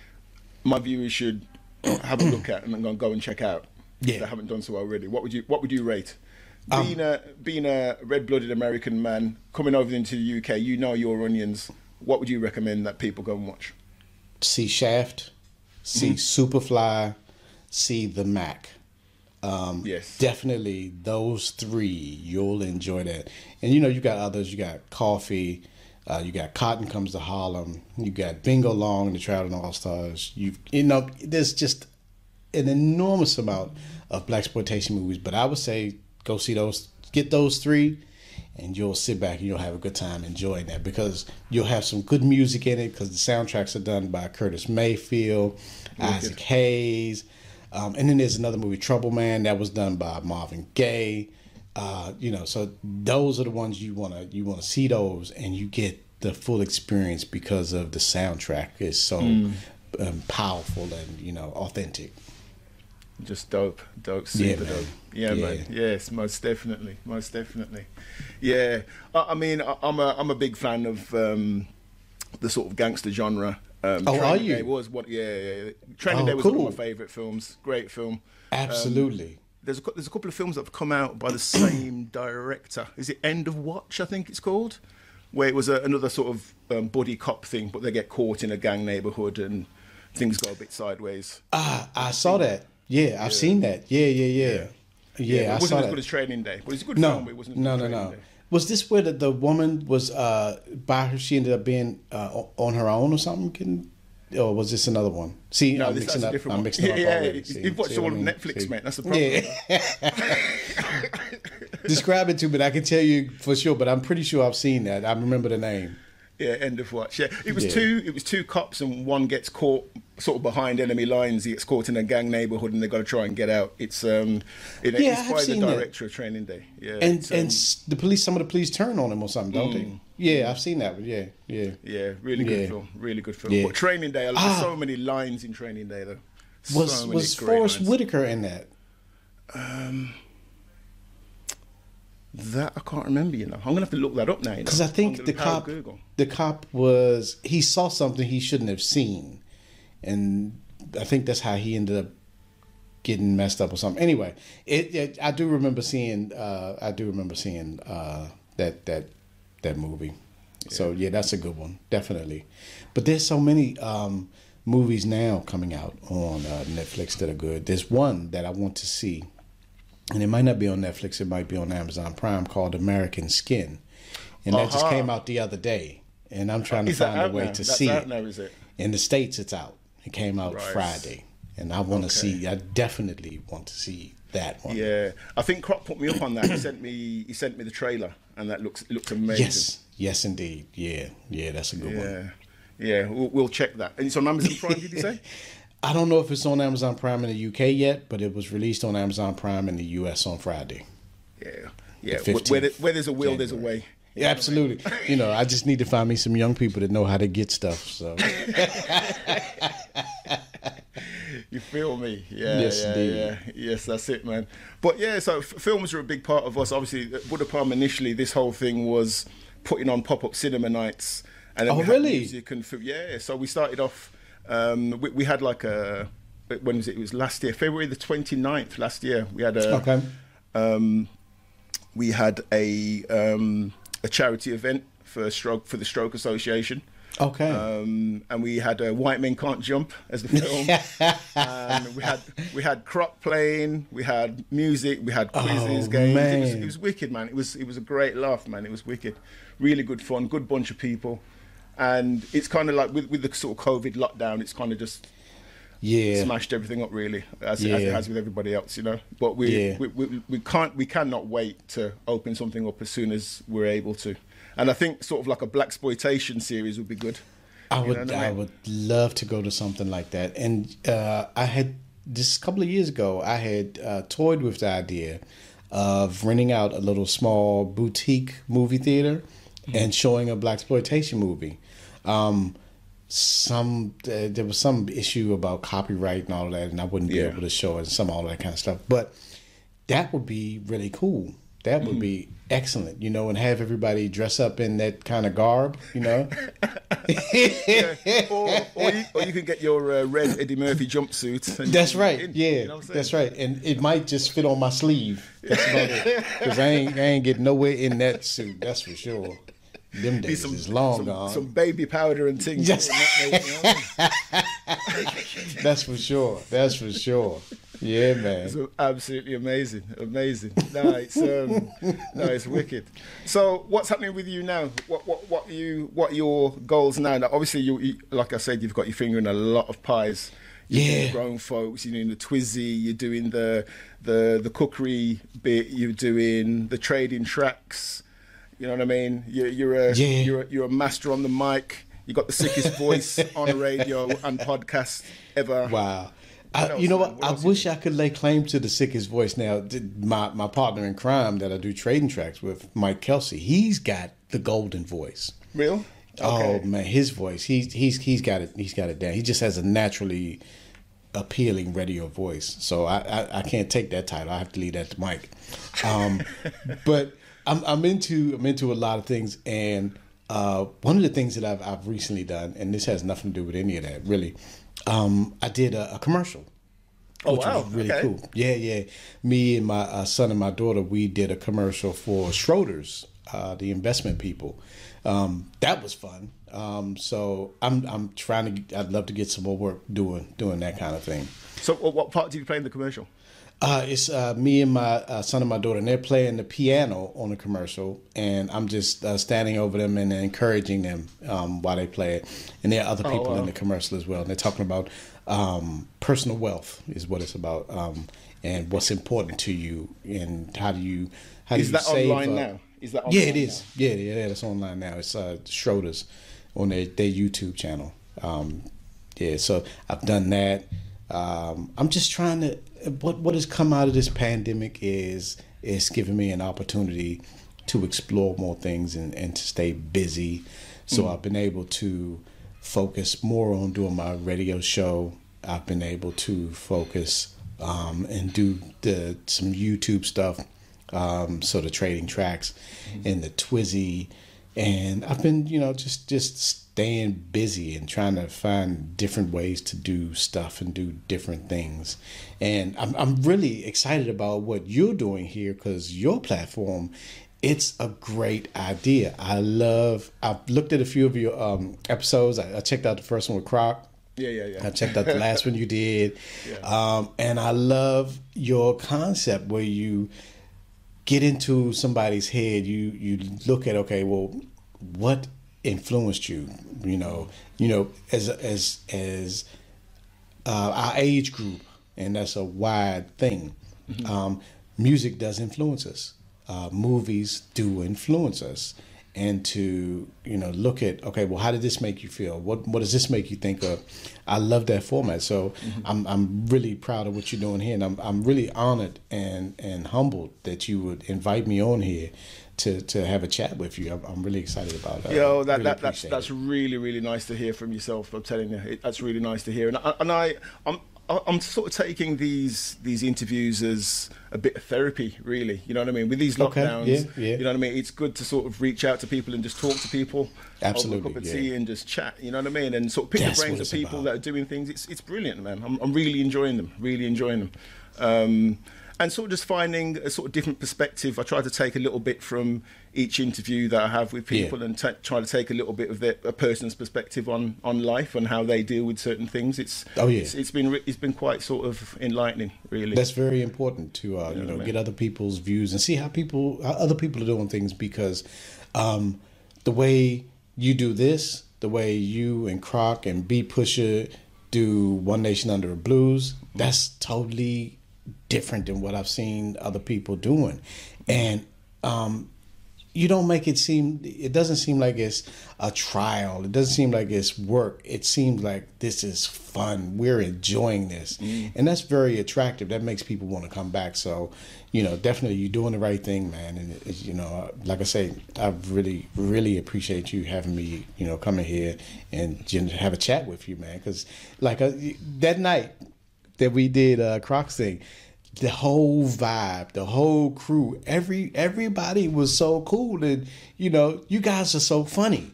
S1: my viewers should have a look at and then go and check out,
S2: Yeah.
S1: they haven't done so already, what would you what would you rate?
S2: Um,
S1: Being a being a red blooded American man coming over into the UK, you know your onions. What would you recommend that people go and watch?
S2: see Shaft, see Superfly, see The Mack. Um,
S1: Yes.
S2: definitely those three. You'll enjoy that. And you know, you got others. You got Coffy. Uh, you got Cotton Comes to Harlem. You got Bingo Long and the Traveling All Stars. You you know, there's just an enormous amount of black exploitation movies. But I would say go see those. Get those three. And you'll sit back and you'll have a good time enjoying that because you'll have some good music in it because the soundtracks are done by Curtis Mayfield, Isaac Hayes, um, and then there's another movie, Trouble Man, that was done by Marvin Gaye. Uh, you know, so those are the ones you wanna you wanna see those, and you get the full experience because of the soundtrack is so um, powerful and you know authentic.
S1: Just dope, dope,
S2: Yeah,
S1: super
S2: man.
S1: dope. Yeah,
S2: Yeah.
S1: man. Yes, most definitely, most definitely. Yeah, I, I mean, I, I'm a I'm a big fan of um, the sort of gangster genre. Um,
S2: Oh, are you?
S1: Day was what? Yeah, yeah. yeah. Training
S2: Oh,
S1: Day was one of my favorite films. Great film.
S2: Absolutely.
S1: There's a, there's a couple of films that have come out by the same director. Is it End of Watch? I think it's called, where it was a, another sort of um, buddy cop thing, but they get caught in a gang neighborhood and things go a bit sideways.
S2: ah, I saw that. Yeah, I've seen that. Yeah, yeah, yeah. Yeah,
S1: but
S2: I
S1: it wasn't
S2: saw
S1: as good as Training Day, but it's a good
S2: no,
S1: film. But it wasn't. as
S2: no,
S1: good
S2: no,
S1: as
S2: no.
S1: Training Day.
S2: Was this where the, the woman was uh, by her? She ended up being uh, on her own or something. Can, or was this another one? See,
S1: No,
S2: I'm
S1: this,
S2: mixing up.
S1: different
S2: I'm mixing
S1: yeah,
S2: up
S1: yeah,
S2: already.
S1: you-
S2: See-
S1: You've watched
S2: see
S1: all
S2: what
S1: of
S2: I mean?
S1: Netflix,
S2: See?
S1: mate. That's the problem.
S2: Yeah. Describe it to me. I can tell you for sure, but I'm pretty sure I've seen that. I remember the name.
S1: Yeah, end of watch. Yeah, it was
S2: Yeah.
S1: two. It was two cops, and one gets caught sort of behind enemy lines. He gets caught in a gang neighborhood, and they have got to try and get out. It's um, it,
S2: Yeah,
S1: it's
S2: I've
S1: by the
S2: seen that.
S1: director of Training Day. Yeah,
S2: And
S1: it's,
S2: and
S1: um,
S2: the police, some of the police turn on him or something, don't they? Yeah, I've seen that. But yeah, yeah.
S1: yeah, really good
S2: Yeah.
S1: film. Really good film.
S2: Yeah.
S1: But Training Day, there's
S2: Ah.
S1: so many lines in Training Day though.
S2: Was
S1: so
S2: was
S1: great
S2: Forrest
S1: lines.
S2: Whitaker in that?
S1: That I can't remember. You know, I'm gonna have to look that up now.
S2: Because I think the cop,
S1: Google.
S2: the cop was he saw something he shouldn't have seen, and I think that's how he ended up getting messed up or something. Anyway, it, it I do remember seeing uh, I do remember seeing uh, that that that movie. So yeah, that's a good one, definitely. But there's so many um, movies now coming out on uh, Netflix that are good. There's one that I want to see, and it might not be on Netflix. It might be on Amazon Prime called American Skin, and that just
S1: Uh-huh.
S2: came out the other day. And I'm trying to
S1: Is
S2: find a way
S1: now?
S2: to
S1: That's
S2: see it.
S1: now, it?
S2: In the states, it's out. It came out
S1: Right.
S2: Friday, and I want to
S1: Okay.
S2: see. I definitely want to see that one.
S1: Yeah, I think Croc put me up on that. He sent me. He sent me the trailer, and that looks looks amazing.
S2: Yes. Yes, indeed. Yeah. Yeah, that's a good one.
S1: Yeah, yeah. We'll, we'll check that. And it's on Amazon Prime. Did you say?
S2: I don't know if it's on Amazon Prime in the UK yet, but it was released on Amazon Prime in the US on Friday.
S1: Yeah, yeah. Where, where, where there's a will, there's a
S2: January.
S1: way.
S2: Yeah, absolutely. You know, I just need to find me some young people that know how to get stuff. So
S1: You feel me? Yeah,
S2: Yes,
S1: yeah,
S2: indeed.
S1: yeah. Yes, that's it, man. But yeah, so f- films are a big part of us. Obviously, Buddha Palm initially, this whole thing was putting on pop-up cinema nights, and then
S2: Oh, really?
S1: music and fi- yeah. So we started off. Um, we, we had like a when was it? It was last year, February the 29th last year. We had a
S2: Okay.
S1: um, we had a um, a charity event for stroke for the Stroke Association.
S2: Okay.
S1: Um, and we had uh, White Men Can't Jump as the film. and we had we had Croc playing, we had music, we had quizzes,
S2: Oh,
S1: games. It was, it was wicked, man. It was it was a great laugh, man. It was wicked, really good fun, good bunch of people. And it's kind of like with, with the sort of COVID lockdown, it's kind of just
S2: yeah.
S1: smashed everything up really as, as it has with everybody else you know but we,
S2: Yeah.
S1: we, we we can't we cannot wait to open something up as soon as we're able to and i think sort of like a black exploitation series would be good
S2: I
S1: You
S2: would I
S1: mean?
S2: would love to go to something like that. And uh, I had this couple of years ago. I had uh, toyed with the idea of renting out a little small boutique movie theater
S1: Mm-hmm.
S2: and showing a black exploitation movie. Um, some uh, there was some issue about copyright and all that, and I wouldn't be
S1: Yeah.
S2: able to show it and some all that kind of stuff. But that would be really cool. That
S1: Mm-hmm.
S2: would be excellent, you know, and have everybody dress up in that kind of garb, you know.
S1: or, or, you, or you can get your uh, red Eddie Murphy jumpsuit. And
S2: That's right.
S1: in,
S2: yeah,
S1: you know
S2: that's right. And it might just fit on my sleeve. That's about it. Because I ain't, I ain't getting nowhere in that suit. That's for sure. Them days
S1: some,
S2: is long
S1: some,
S2: gone.
S1: some baby powder and things.
S2: Yes.
S1: You know what I mean?
S2: That's for sure. That's for sure. Yeah, man.
S1: So absolutely amazing, amazing. No, it's um, no, it's wicked. So, what's happening with you now? What what what you what are your goals now? Now, obviously, you, like I said, you've got your finger in a lot of pies. You're
S2: Yeah.
S1: grown folks. You're doing the Twizzy. You're doing the the the cookery bit. You're doing the trading tracks. You know what I mean? You're you're a
S2: Yeah.
S1: you're a, you're a master on the mic. You got the sickest voice on radio and podcast ever.
S2: Wow. I, you know what?
S1: What
S2: I wish I could lay claim to the sickest voice. Now, my my partner in crime that I do trading tracks with, Mike Kelsey, he's got the golden voice.
S1: Real?
S2: Oh man, his voice. He's he's he's got it. He's got it down. He just has a naturally appealing radio voice. So I I, I can't take that title. I have to leave that to Mike. Um, but I'm I'm into I'm into a lot of things, and uh, one of the things that I've I've recently done, and this has nothing to do with any of that really. Um, I did a, a commercial.
S1: Oh,
S2: which
S1: wow.
S2: was really
S1: Okay.
S2: cool. Yeah, yeah. Me and my uh, son and my daughter, we did a commercial for Schroders, uh, the investment people. Um, that was fun. Um, so I'm I'm trying to. I'd love to get some more work doing doing that kind of thing.
S1: So, what what part did you play in the commercial?
S2: Uh, it's uh, me and my uh, son and my daughter, and they're playing the piano on the commercial, and I'm just uh, standing over them and encouraging them um, while they play it. And there are other people
S1: wow.
S2: in the commercial as well. And they're talking about um, personal wealth is what it's about, um, and what's important to you, and how do you how do
S1: Is
S2: you
S1: that
S2: save
S1: online now? Is that
S2: Yeah, it is. Yeah, yeah, yeah, it's online now. It's uh, Schroders on their, their YouTube channel. Um, yeah, so I've done that. Um, I'm just trying to. What what has come out of this pandemic is it's given me an opportunity to explore more things and, and to stay busy. So I've been able to focus more on doing my radio show. I've been able to focus um, and do the some YouTube stuff um, so the trading tracks and the Twizzy, and I've been you know just just staying busy and trying to find different ways to do stuff and do different things, and I'm I'm really excited about what you're doing here because your platform. It's a great idea. I love. I've looked at a few of your um, episodes. I, I checked out the first one with Croc.
S1: Yeah, yeah, yeah.
S2: I checked out the last one you did, um, and I love your concept where you get into somebody's head. You you look at okay, well, what influenced you? You know, you know, as as as uh, our age group, and that's a wide thing. Um, music does influence us. Uh, movies do influence us, and to you know look at okay, well, how did this make you feel? What what does this make you think of? I love that format. So I'm I'm really proud of what you're doing here, and I'm I'm really honored and and humbled that you would invite me on here. To, to have a chat with you, I'm, I'm really excited about it.
S1: Yo, that,
S2: Really
S1: that that's that's
S2: it.
S1: really really nice to hear from yourself. I'm telling you, it, that's really nice to hear. And I, and I I'm I'm sort of taking these these interviews as a bit of therapy, really. You know what I mean? With these
S2: Okay,
S1: lockdowns,
S2: yeah, yeah.
S1: you know what I mean. It's good to sort of reach out to people and just talk to people,
S2: Absolutely,
S1: a cup of
S2: yeah.
S1: tea and just chat. You know what I mean? And sort of pick
S2: That's
S1: the brains of people
S2: about.
S1: that are doing things. It's it's brilliant, man. I'm, I'm really enjoying them. Really enjoying them. Um, and sort of just finding a sort of different perspective. I try to take a little bit from each interview that I have with people
S2: Yeah.
S1: and ta try to take a little bit of their, a person's perspective on, on life and how they deal with certain things. It's
S2: Oh, yeah.
S1: it's, it's been it's been quite sort of enlightening, really.
S2: That's very important to uh, you know
S1: man.
S2: get other people's views and see how people how other people are doing things because um, the way you do this, the way you and Croc and B Pusher do One Nation Under a Blues, that's totally different than what I've seen other people doing, and um, you don't make it seem it doesn't seem like it's a trial. It doesn't seem like it's work. It seems like this is fun. We're enjoying this. And that's very attractive. That makes people want to come back. So you know definitely you're doing the right thing man. And it, you know like i say i really really appreciate you having me you know coming here and have a chat with you man. Because like uh, that night that we did uh Crocs Sing, the whole vibe, the whole crew, every everybody was so cool and you know, you guys are so funny.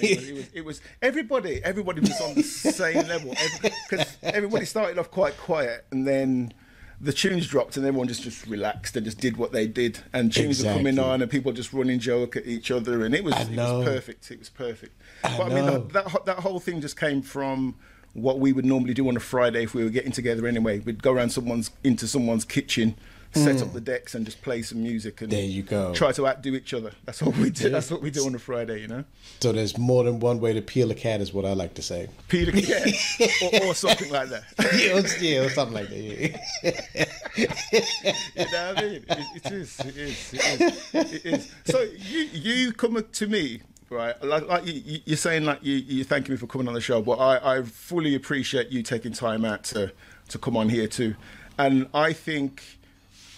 S1: it was, it was everybody. Everybody was on the same level because everybody started off quite quiet, and then the tunes dropped, and everyone just just relaxed and just did what they did. And tunes were coming on, and people just running joke at each other, and it was it was perfect. It was perfect.
S2: I
S1: but I mean, that, that that whole thing just came from what we would normally do on a Friday if we were getting together anyway. We'd go around someone's into someone's kitchen. Set up the decks and just play some music and
S2: Hmm. There you go.
S1: Try to outdo each other. That's what we do. That's what we do on a Friday, you know.
S2: so there's more than one way to peel a cat is what I like to say.
S1: Peter, yeah, or, or something like that.
S2: yeah, or- yeah, or something like that. Yeah.
S1: you know what I mean? It, it is, it is, it is, it is. So you you come to me, right? Like, like you, you're saying, like you you thanking me for coming on the show, but I, I fully appreciate you taking time out to to come on here too, and I think,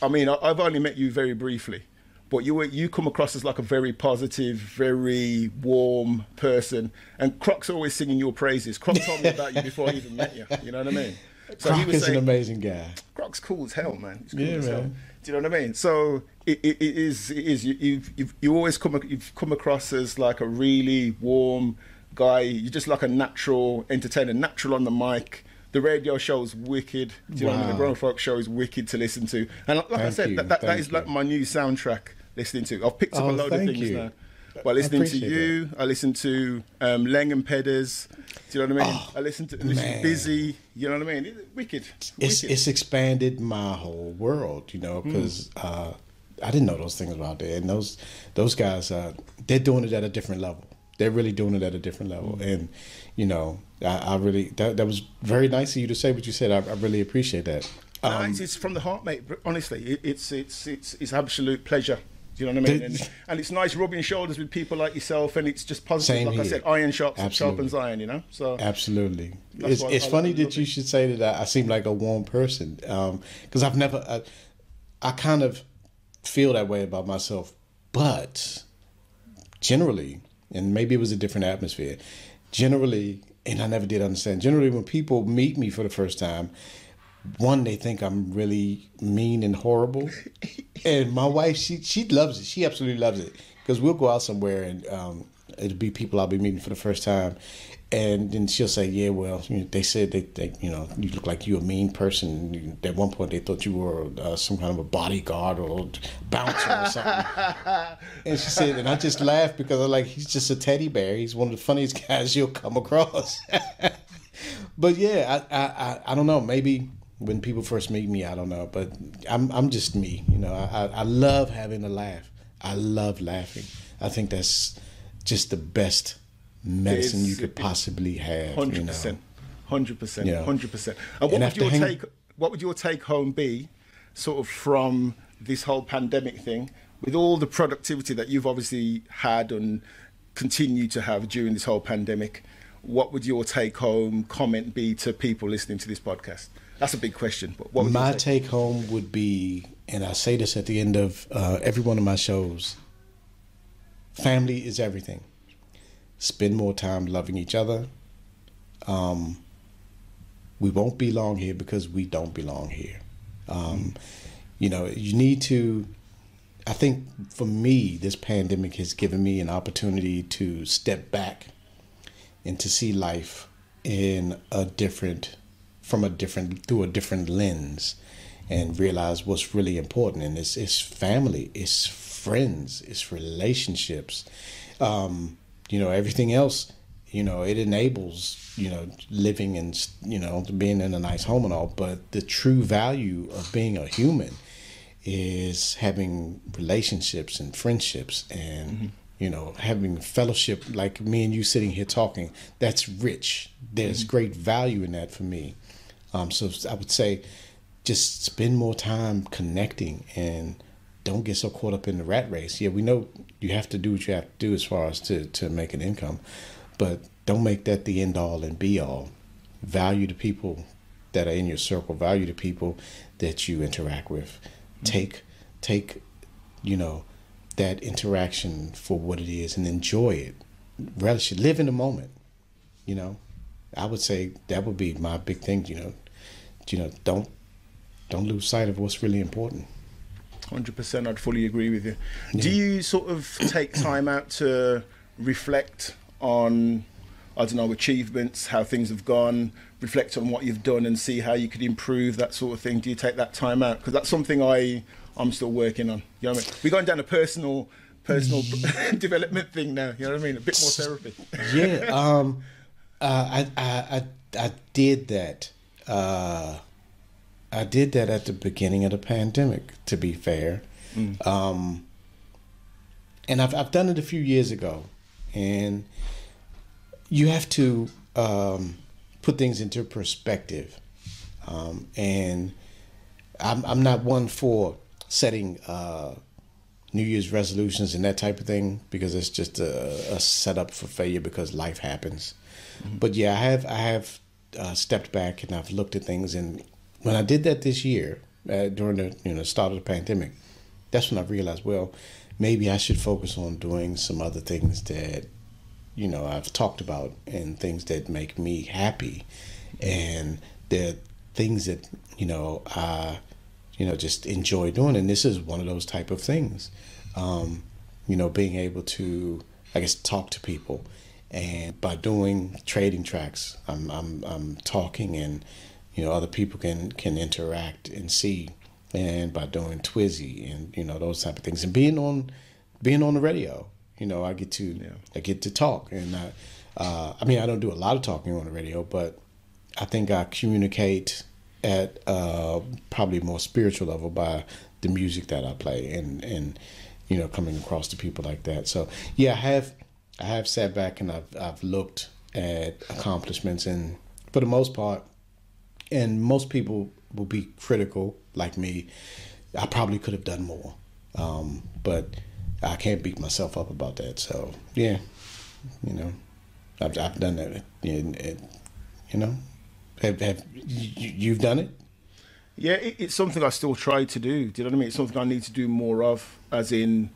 S1: I mean, I, I've only met you very briefly. But you were, you come across as like a very positive, very warm person, and Croc's always singing your praises. Croc told me about you before I even met you. You know what I mean? So
S2: Croc is an amazing guy.
S1: Croc's cool as hell, man. He's cool
S2: Yeah,
S1: as hell. Do you know what I mean? So it, it, it is. It is. You, you've, you've you always come you've come across as like a really warm guy. You're just like a natural entertainer, natural on the mic. The radio show is wicked. Do you know what I mean? The grown folk show is wicked to listen to. And like, like I said,
S2: you,
S1: that, that, that is like my new soundtrack. Listening to, I've picked up
S2: Oh,
S1: a load of things
S2: you.
S1: now. By listening to you, I listen to um, Leng and Pedders. Do you know what I mean? I listen to listen
S2: Oh.
S1: Busy. You know what I mean? It- wicked.
S2: it's
S1: wicked.
S2: it's expanded my whole world, you know, because uh, I didn't know those things about there, and those those guys, uh, they're doing it at a different level. They're really doing it at a different level, and you know, I, I really that, that was very nice of you to say what you said. I, I really appreciate that.
S1: No,
S2: Um,
S1: it's, it's from the heart, mate. Honestly, it, it's it's it's it's absolute pleasure. Do you know what I mean? And, and it's nice rubbing shoulders with people like yourself, and it's just positive.
S2: Same
S1: like I said, iron
S2: Absolutely.
S1: sharpens iron. You know, so
S2: Absolutely. It's, it's funny that you should say that I, I seem like a warm person um, because I've never, I, I kind of feel that way about myself. But generally, and maybe it was a different atmosphere, generally, and I never did understand, generally, when people meet me for the first time, one, they think I'm really mean and horrible. and my wife, she she loves it. She absolutely loves it because we'll go out somewhere and um, it'll be people I'll be meeting for the first time, and then she'll say, "Yeah, well, you know, they said they, they, you know, you look like you're a mean person. At one point, they thought you were uh, some kind of a bodyguard or bouncer or something." and she said, and I just laughed because I'm like, he's just a teddy bear. He's one of the funniest guys you'll come across. but yeah, I, I, I, I don't know. Maybe when people first meet me, I don't know. But I'm, I'm just me. You know, I, I, love having a laugh. I love laughing. I think that's just the best medicine
S1: is-
S2: you could possibly have.
S1: Hundred percent, hundred percent, hundred percent. And what
S2: And
S1: would your
S2: hang-
S1: take? What would your take home be, sort of from this whole pandemic thing, with all the productivity that you've obviously had and continue to have during this whole pandemic? What would your take home comment be to people listening to this podcast? That's a big question. But what
S2: my
S1: take?
S2: home would be, and I say this at the end of uh, every one of my shows family is everything. Spend more time loving each other. Um, we won't be long here because we don't belong here. Um, you know, you need to. I think for me, this pandemic has given me an opportunity to step back and to see life in a different, from a different, through a different lens, and realize what's really important. And it's it's family, it's friends, it's relationships. Um, you know, everything else. You know, it enables you know living and you know being in a nice home and all. But the true value of being a human is having relationships and friendships and mm-hmm. you know having fellowship like me and you sitting here talking that's rich there's mm-hmm. great value in that for me um, so i would say just spend more time connecting and don't get so caught up in the rat race. Yeah we know you have to do what you have to do as far as to, to make an income but don't make that the end all and be all. Value the people that are in your circle. Value the people that you interact with. Take take you know that interaction for what it is and enjoy it. Relish it. Live in the moment you know? I would say that would be my big thing you know you know don't don't lose sight of what's really important
S1: 100% i'd fully agree with you yeah. do you sort of take time out to reflect on I don't know, achievements, how things have gone, reflect on what you've done and see how you could improve, that sort of thing? Do you take that time out? Because that's something I, I'm still working on. You know what I mean? We're going down a personal personal development thing now. You know what I mean? A bit more therapy.
S2: yeah. Um, uh, I, I, I, I did that. Uh, I did that at the beginning of the pandemic, to be fair. Mm. Um, and I've, I've done it a few years ago. And you have to um, put things into perspective. Um, and I'm, I'm not one for setting uh, New Year's resolutions and that type of thing because it's just a, a setup for failure because life happens. Mm-hmm. But yeah, I have I have uh, stepped back and I've looked at things, and when I did that this year uh, during the you know start of the pandemic, that's when I realized well maybe I should focus on doing some other things that you know I've talked about and things that make me happy, and the things that you know I you know just enjoy doing, and this is one of those type of things. Um, you know, being able to I guess talk to people, and by doing trading tracks, I'm I'm I'm talking and you know other people can can interact and see and by doing Twizzy and you know those type of things and being on being on the radio you know, I get to yeah. I get to talk, and I, uh, I mean, I don't do a lot of talking on the radio, but I think I communicate at uh, probably more spiritual level by the music that I play, and and you know, coming across to people like that. So yeah, I have I have sat back and I've I've looked at accomplishments, and for the most part, and most people will be critical like me. I probably could have done more, um, but I can't beat myself up about that. So yeah, you know, I've I've done that. And, and, you know, have have you, have done it?
S1: Yeah, it, it's something I still try to do. Do you know what I mean? It's something I need to do more of. As in,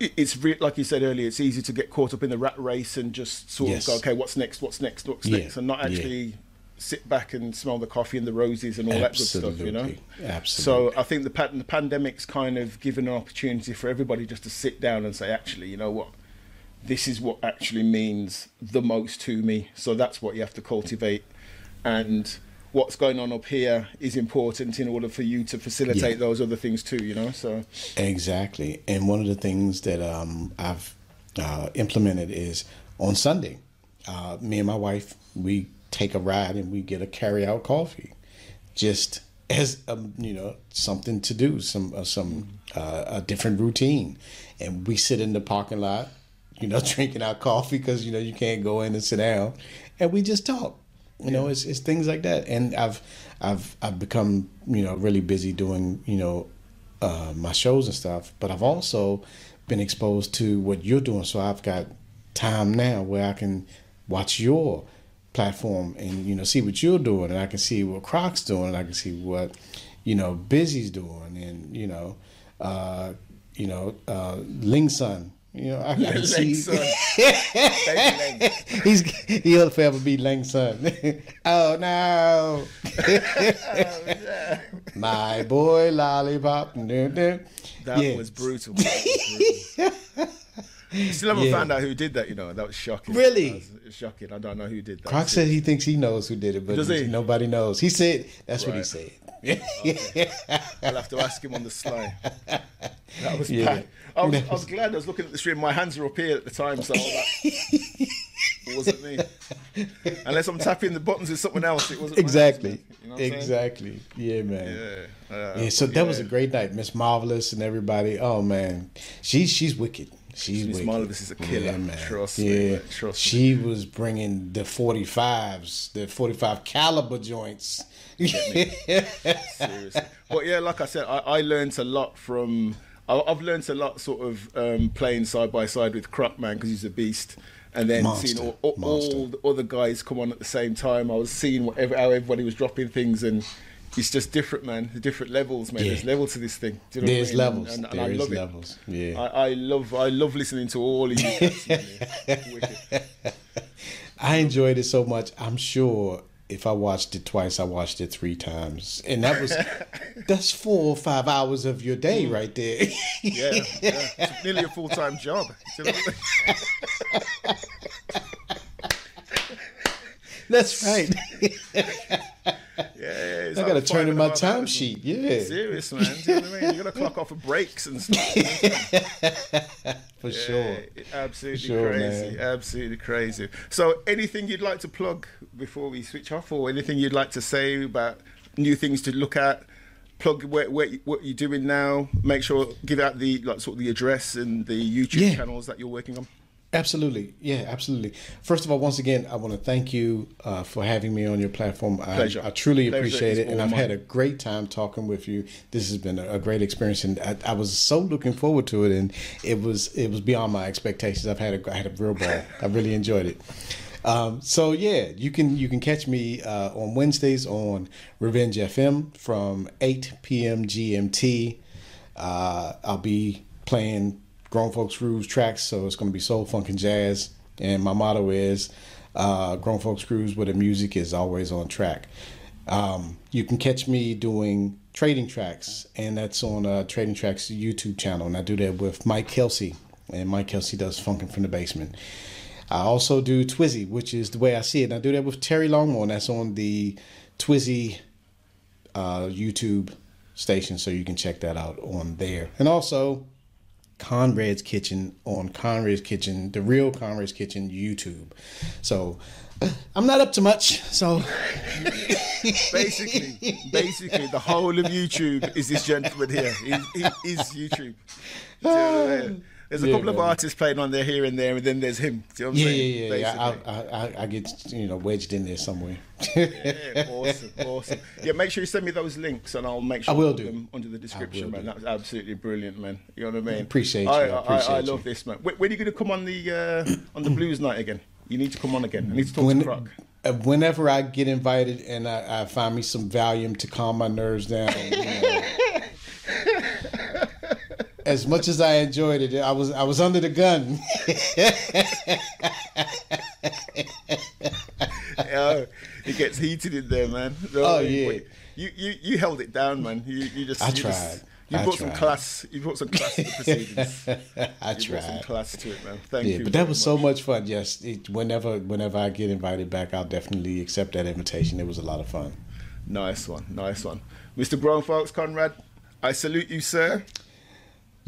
S1: it's re- like you said earlier. It's easy to get caught up in the rat race and just sort yes. of go, okay, what's next? What's next? What's yeah. next? And not actually. Yeah sit back and smell the coffee and the roses and all Absolutely. that good stuff, you know.
S2: Absolutely.
S1: So I think the the pandemic's kind of given an opportunity for everybody just to sit down and say, actually, you know what, this is what actually means the most to me. So that's what you have to cultivate, and what's going on up here is important in order for you to facilitate yeah. those other things too. You know, so
S2: exactly. And one of the things that um, I've uh, implemented is on Sunday, uh, me and my wife we take a ride and we get a carry out coffee, just as a, um, you know something to do, some uh, some uh, a different routine, and we sit in the parking lot, you know, drinking our coffee because you know you can't go in and sit down, and we just talk. You yeah. know, it's it's things like that, and I've I've I've become you know really busy doing you know uh, my shows and stuff, but I've also been exposed to what you're doing, so I've got time now where I can watch your platform and you know see what you're doing. And I can see what Croc's doing. And I can see what you know Busy's doing. And you know uh, you know uh, Ling Sun You know, I, I can
S1: Lang
S2: see
S1: Lang.
S2: he's he'll forever be Lang's son. oh no, my boy lollipop.
S1: That
S2: Yeah.
S1: was brutal. That was brutal. Still haven't
S2: Yeah.
S1: found out who did that. You know, that was shocking.
S2: Really?
S1: Was shocking. I don't know who did that.
S2: Croc said he thinks he knows who did it, but
S1: Does he?
S2: nobody knows. He said that's what he
S1: Right.
S2: said.
S1: I'll have to ask him on the sly. That was
S2: Yeah.
S1: bad. I was, I was glad I was looking at the stream. My hands were up here at the time, so I was like, it wasn't me. Unless I'm tapping the buttons with something else, it wasn't my hands,
S2: exactly.
S1: You know
S2: exactly. Yeah, man.
S1: Yeah. Uh,
S2: Yeah, so that was a great night. Miss Marvelous and everybody. Oh man, she's she's wicked. She's
S1: Miss
S2: wicked.
S1: Marvelous is a killer.
S2: Yeah, man.
S1: Trust
S2: yeah.
S1: me, man. Trust me.
S2: she was bringing the forty fives, the forty five caliber joints.
S1: Seriously. But yeah, like I said, I, I learned a lot from. I, I've learned a lot sort of um, playing side by side with Croc Man because he's a beast. And then
S2: Monster.
S1: seeing all, all, all the other guys come on at the same time, I was seeing what, every- how everybody was dropping things, and it's just different, man. The different levels, man.
S2: Yeah.
S1: There's levels to this thing. Do you know
S2: There's
S1: what I mean?
S2: levels.
S1: And, and
S2: There
S1: I love
S2: levels.
S1: it.
S2: Yeah.
S1: I, I love, I love listening to all of you. cats, man. It's wicked.
S2: I enjoyed it so much. I'm sure if I watched it twice, I watched it three times, and that was that's four or five hours of your day mm. right there.
S1: Yeah, yeah. It's nearly a full time job. Do you know what I mean?
S2: that's right.
S1: Yeah,
S2: I gotta turn in my
S1: hours.
S2: timesheet. Yeah,
S1: Serious, man. Do you know what I mean? You got to clock off for breaks and stuff.
S2: for sure.
S1: Yeah, absolutely
S2: sure,
S1: crazy.
S2: man.
S1: Absolutely crazy. So, anything you'd like to plug before we switch off, or anything you'd like to say about new things to look at? Plug where, where, what you're doing now. Make sure give out the like sort of the address and the YouTube
S2: Yeah.
S1: channels that you're working on.
S2: Absolutely. Yeah, absolutely. First of all, once again, I want to thank you uh, for having me on your platform. I,
S1: Pleasure.
S2: I truly
S1: Pleasure
S2: appreciate it. And I've had a great time talking with you. This has been a, a great experience. And I, I was so looking forward to it. And it was it was beyond my expectations. I've had a, I had a real ball. I really enjoyed it. Um, so yeah, you can you can catch me uh, on Wednesdays on Revenge FM from 8 p.m. GMT. Uh, I'll be playing grown folks grooves tracks, so it's going to be soul, funk, and jazz. And my motto is uh, grown folks grooves where the music is always on track. Um, you can catch me doing trading tracks, and that's on uh, Trading Tracks YouTube channel, and I do that with Mike Kelsey, and Mike Kelsey does funkin' from the basement. I also do Twizzy, which is the way I see it. And I do that with Terry Longmore, and that's on the Twizzy uh, YouTube station, so you can check that out on there. And also Conrad's Kitchen on Conrad's Kitchen, the real Conrad's Kitchen YouTube. So I'm not up to much. So
S1: basically, basically, the whole of YouTube is this gentleman here. He, he is YouTube. Um, Do you know what I mean? There's a
S2: Yeah,
S1: couple of artists playing on there here and there, and then there's him. Do you know what I'm
S2: yeah,
S1: saying?
S2: yeah, yeah. I, I, I, I get you know wedged in there somewhere.
S1: Yeah, awesome, awesome. Yeah, make sure you send me those links, and I'll make sure
S2: I will
S1: put
S2: do.
S1: them under the description, man.
S2: do.
S1: That was absolutely brilliant, man. You know what I mean?
S2: Appreciate you,
S1: I,
S2: I
S1: I,
S2: appreciate
S1: I
S2: you.
S1: love this, man. When, when are you going to come on the uh, on the blues night again? You need to come on again. I need to talk
S2: when,
S1: to Croc.
S2: uh, whenever I get invited and I, I find me some Valium to calm my nerves down, you know, as much as I enjoyed it, I was I was under the gun.
S1: oh, it gets heated in there, man. No,
S2: Oh, yeah.
S1: You, you you held it down, man. You you just
S2: I
S1: you just-
S2: tried.
S1: you
S2: I
S1: brought some class. You brought some class to the proceedings.
S2: I
S1: You brought some
S2: tried.
S1: class to it, man. Thank
S2: Yeah,
S1: you.
S2: but that was so
S1: much.
S2: much fun. Yes, it, whenever whenever I get invited back, I'll definitely accept that invitation. It was a lot of fun.
S1: Nice one, nice one, Mr. Grown Folks Conrad. I salute you, sir.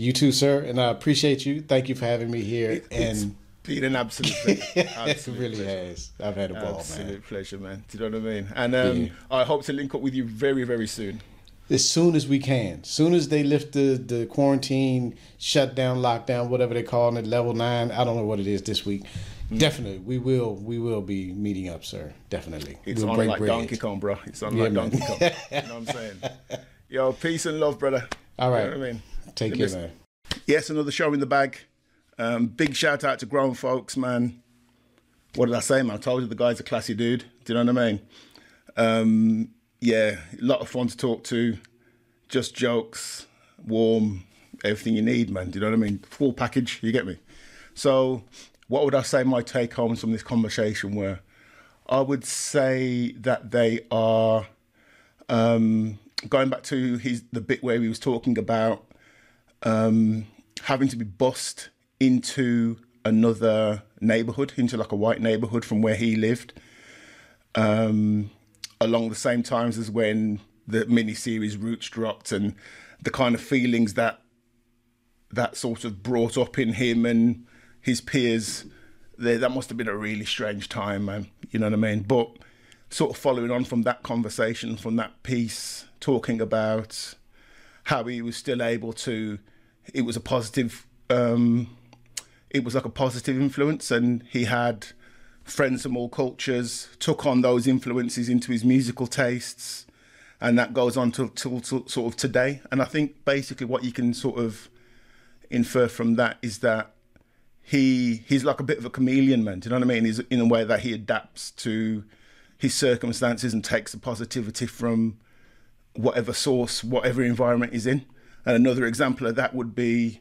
S2: You too, sir, and I appreciate you. Thank you for having me here.
S1: It, it's
S2: and
S1: been an absolute pleasure.
S2: it really
S1: pleasure.
S2: has. I've had a ball, man.
S1: Absolute
S2: man.
S1: pleasure, man. Do you know what I mean? And um,
S2: Yeah.
S1: I hope to link up with you very, very soon.
S2: As soon as we can, soon as they lift the the quarantine, shutdown, lockdown, whatever they call it, level nine. I don't know what it is this week.
S1: Mm.
S2: Definitely, we will we will be meeting up, sir. Definitely,
S1: It's
S2: we'll
S1: on like
S2: bread.
S1: Donkey Kong, bro. It's on
S2: Yeah,
S1: like
S2: man.
S1: Donkey Kong. you know what I'm saying? Yo, peace and love, brother.
S2: All right,
S1: You know what I mean?
S2: Take care, man.
S1: Yes, another show in the bag. Um, big shout out to grown folks, man. What did I say, man? I told you the guy's a classy dude. Do you know what I mean? Um, yeah, a lot of fun to talk to. Just jokes, warm, everything you need, man. Do you know what I mean? Full package. You get me? So, what would I say my take homes from this conversation were? I would say that they are um, going back to his the bit where he was talking about um, having to be bussed into another neighborhood, into like a white neighborhood from where he lived, um, along the same times as when the miniseries Roots dropped, and the kind of feelings that that sort of brought up in him and his peers. There, that must have been a really strange time, man. You know what I mean? But sort of following on from that conversation, from that piece, talking about how he was still able to, it was a positive, um, it was like a positive influence, and he had friends from all cultures, took on those influences into his musical tastes, and that goes on till sort of today. And I think basically what you can sort of infer from that is that he he's like a bit of a chameleon, man. Do you know what I mean? He's in a way that he adapts to his circumstances and takes the positivity from whatever source, whatever environment he's in. And another example of that would be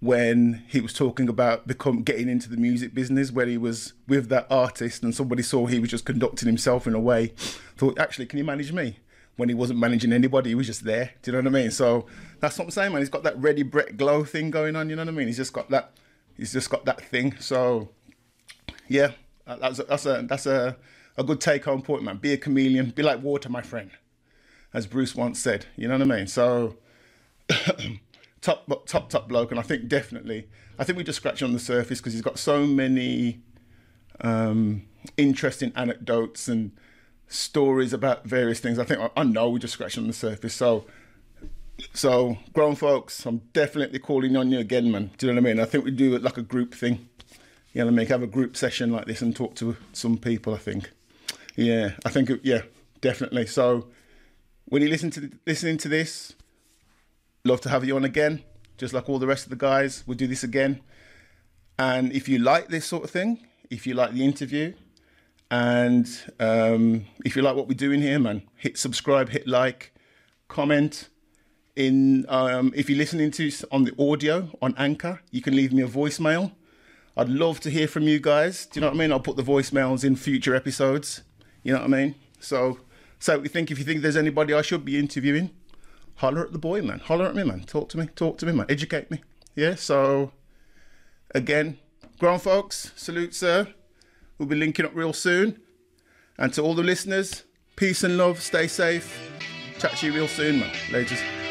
S1: when he was talking about become getting into the music business, where he was with that artist, and somebody saw he was just conducting himself in a way. Thought, actually, can you manage me? When he wasn't managing anybody, he was just there. Do you know what I mean? So that's what I'm saying, man. He's got that Ready Brek glow thing going on. You know what I mean? He's just got that. He's just got that thing. So yeah, that's a, that's a that's a a good take home point, man. Be a chameleon. Be like water, my friend, as Bruce once said. You know what I mean? So top top top bloke, and I think definitely, I think we just scratched on the surface because he's got so many um, interesting anecdotes and stories about various things. I think I, know we just scratched on the surface. So. So, grown folks, I'm definitely calling on you again, man. Do you know what I mean? I think we do it like a group thing. You know what I mean? Have a group session like this and talk to some people, I think. Yeah, I think, yeah, definitely. So, when you listen to listening to this, love to have you on again. Just like all the rest of the guys, we'll do this again. And if you like this sort of thing, if you like the interview, and um, if you like what we're doing here, man, hit subscribe, hit like, comment. In um, if you're listening to on the audio on Anchor, you can leave me a voicemail. I'd love to hear from you guys. Do you know what I mean? I'll put the voicemails in future episodes. You know what I mean? So, so you think if you think there's anybody I should be interviewing, holler at the boy, man. Holler at me, man. Talk to me. Talk to me, man. Educate me. Yeah. So, again, grown folks, salute, sir. We'll be linking up real soon. And to all the listeners, peace and love. Stay safe. Chat to you real soon, man. Laters.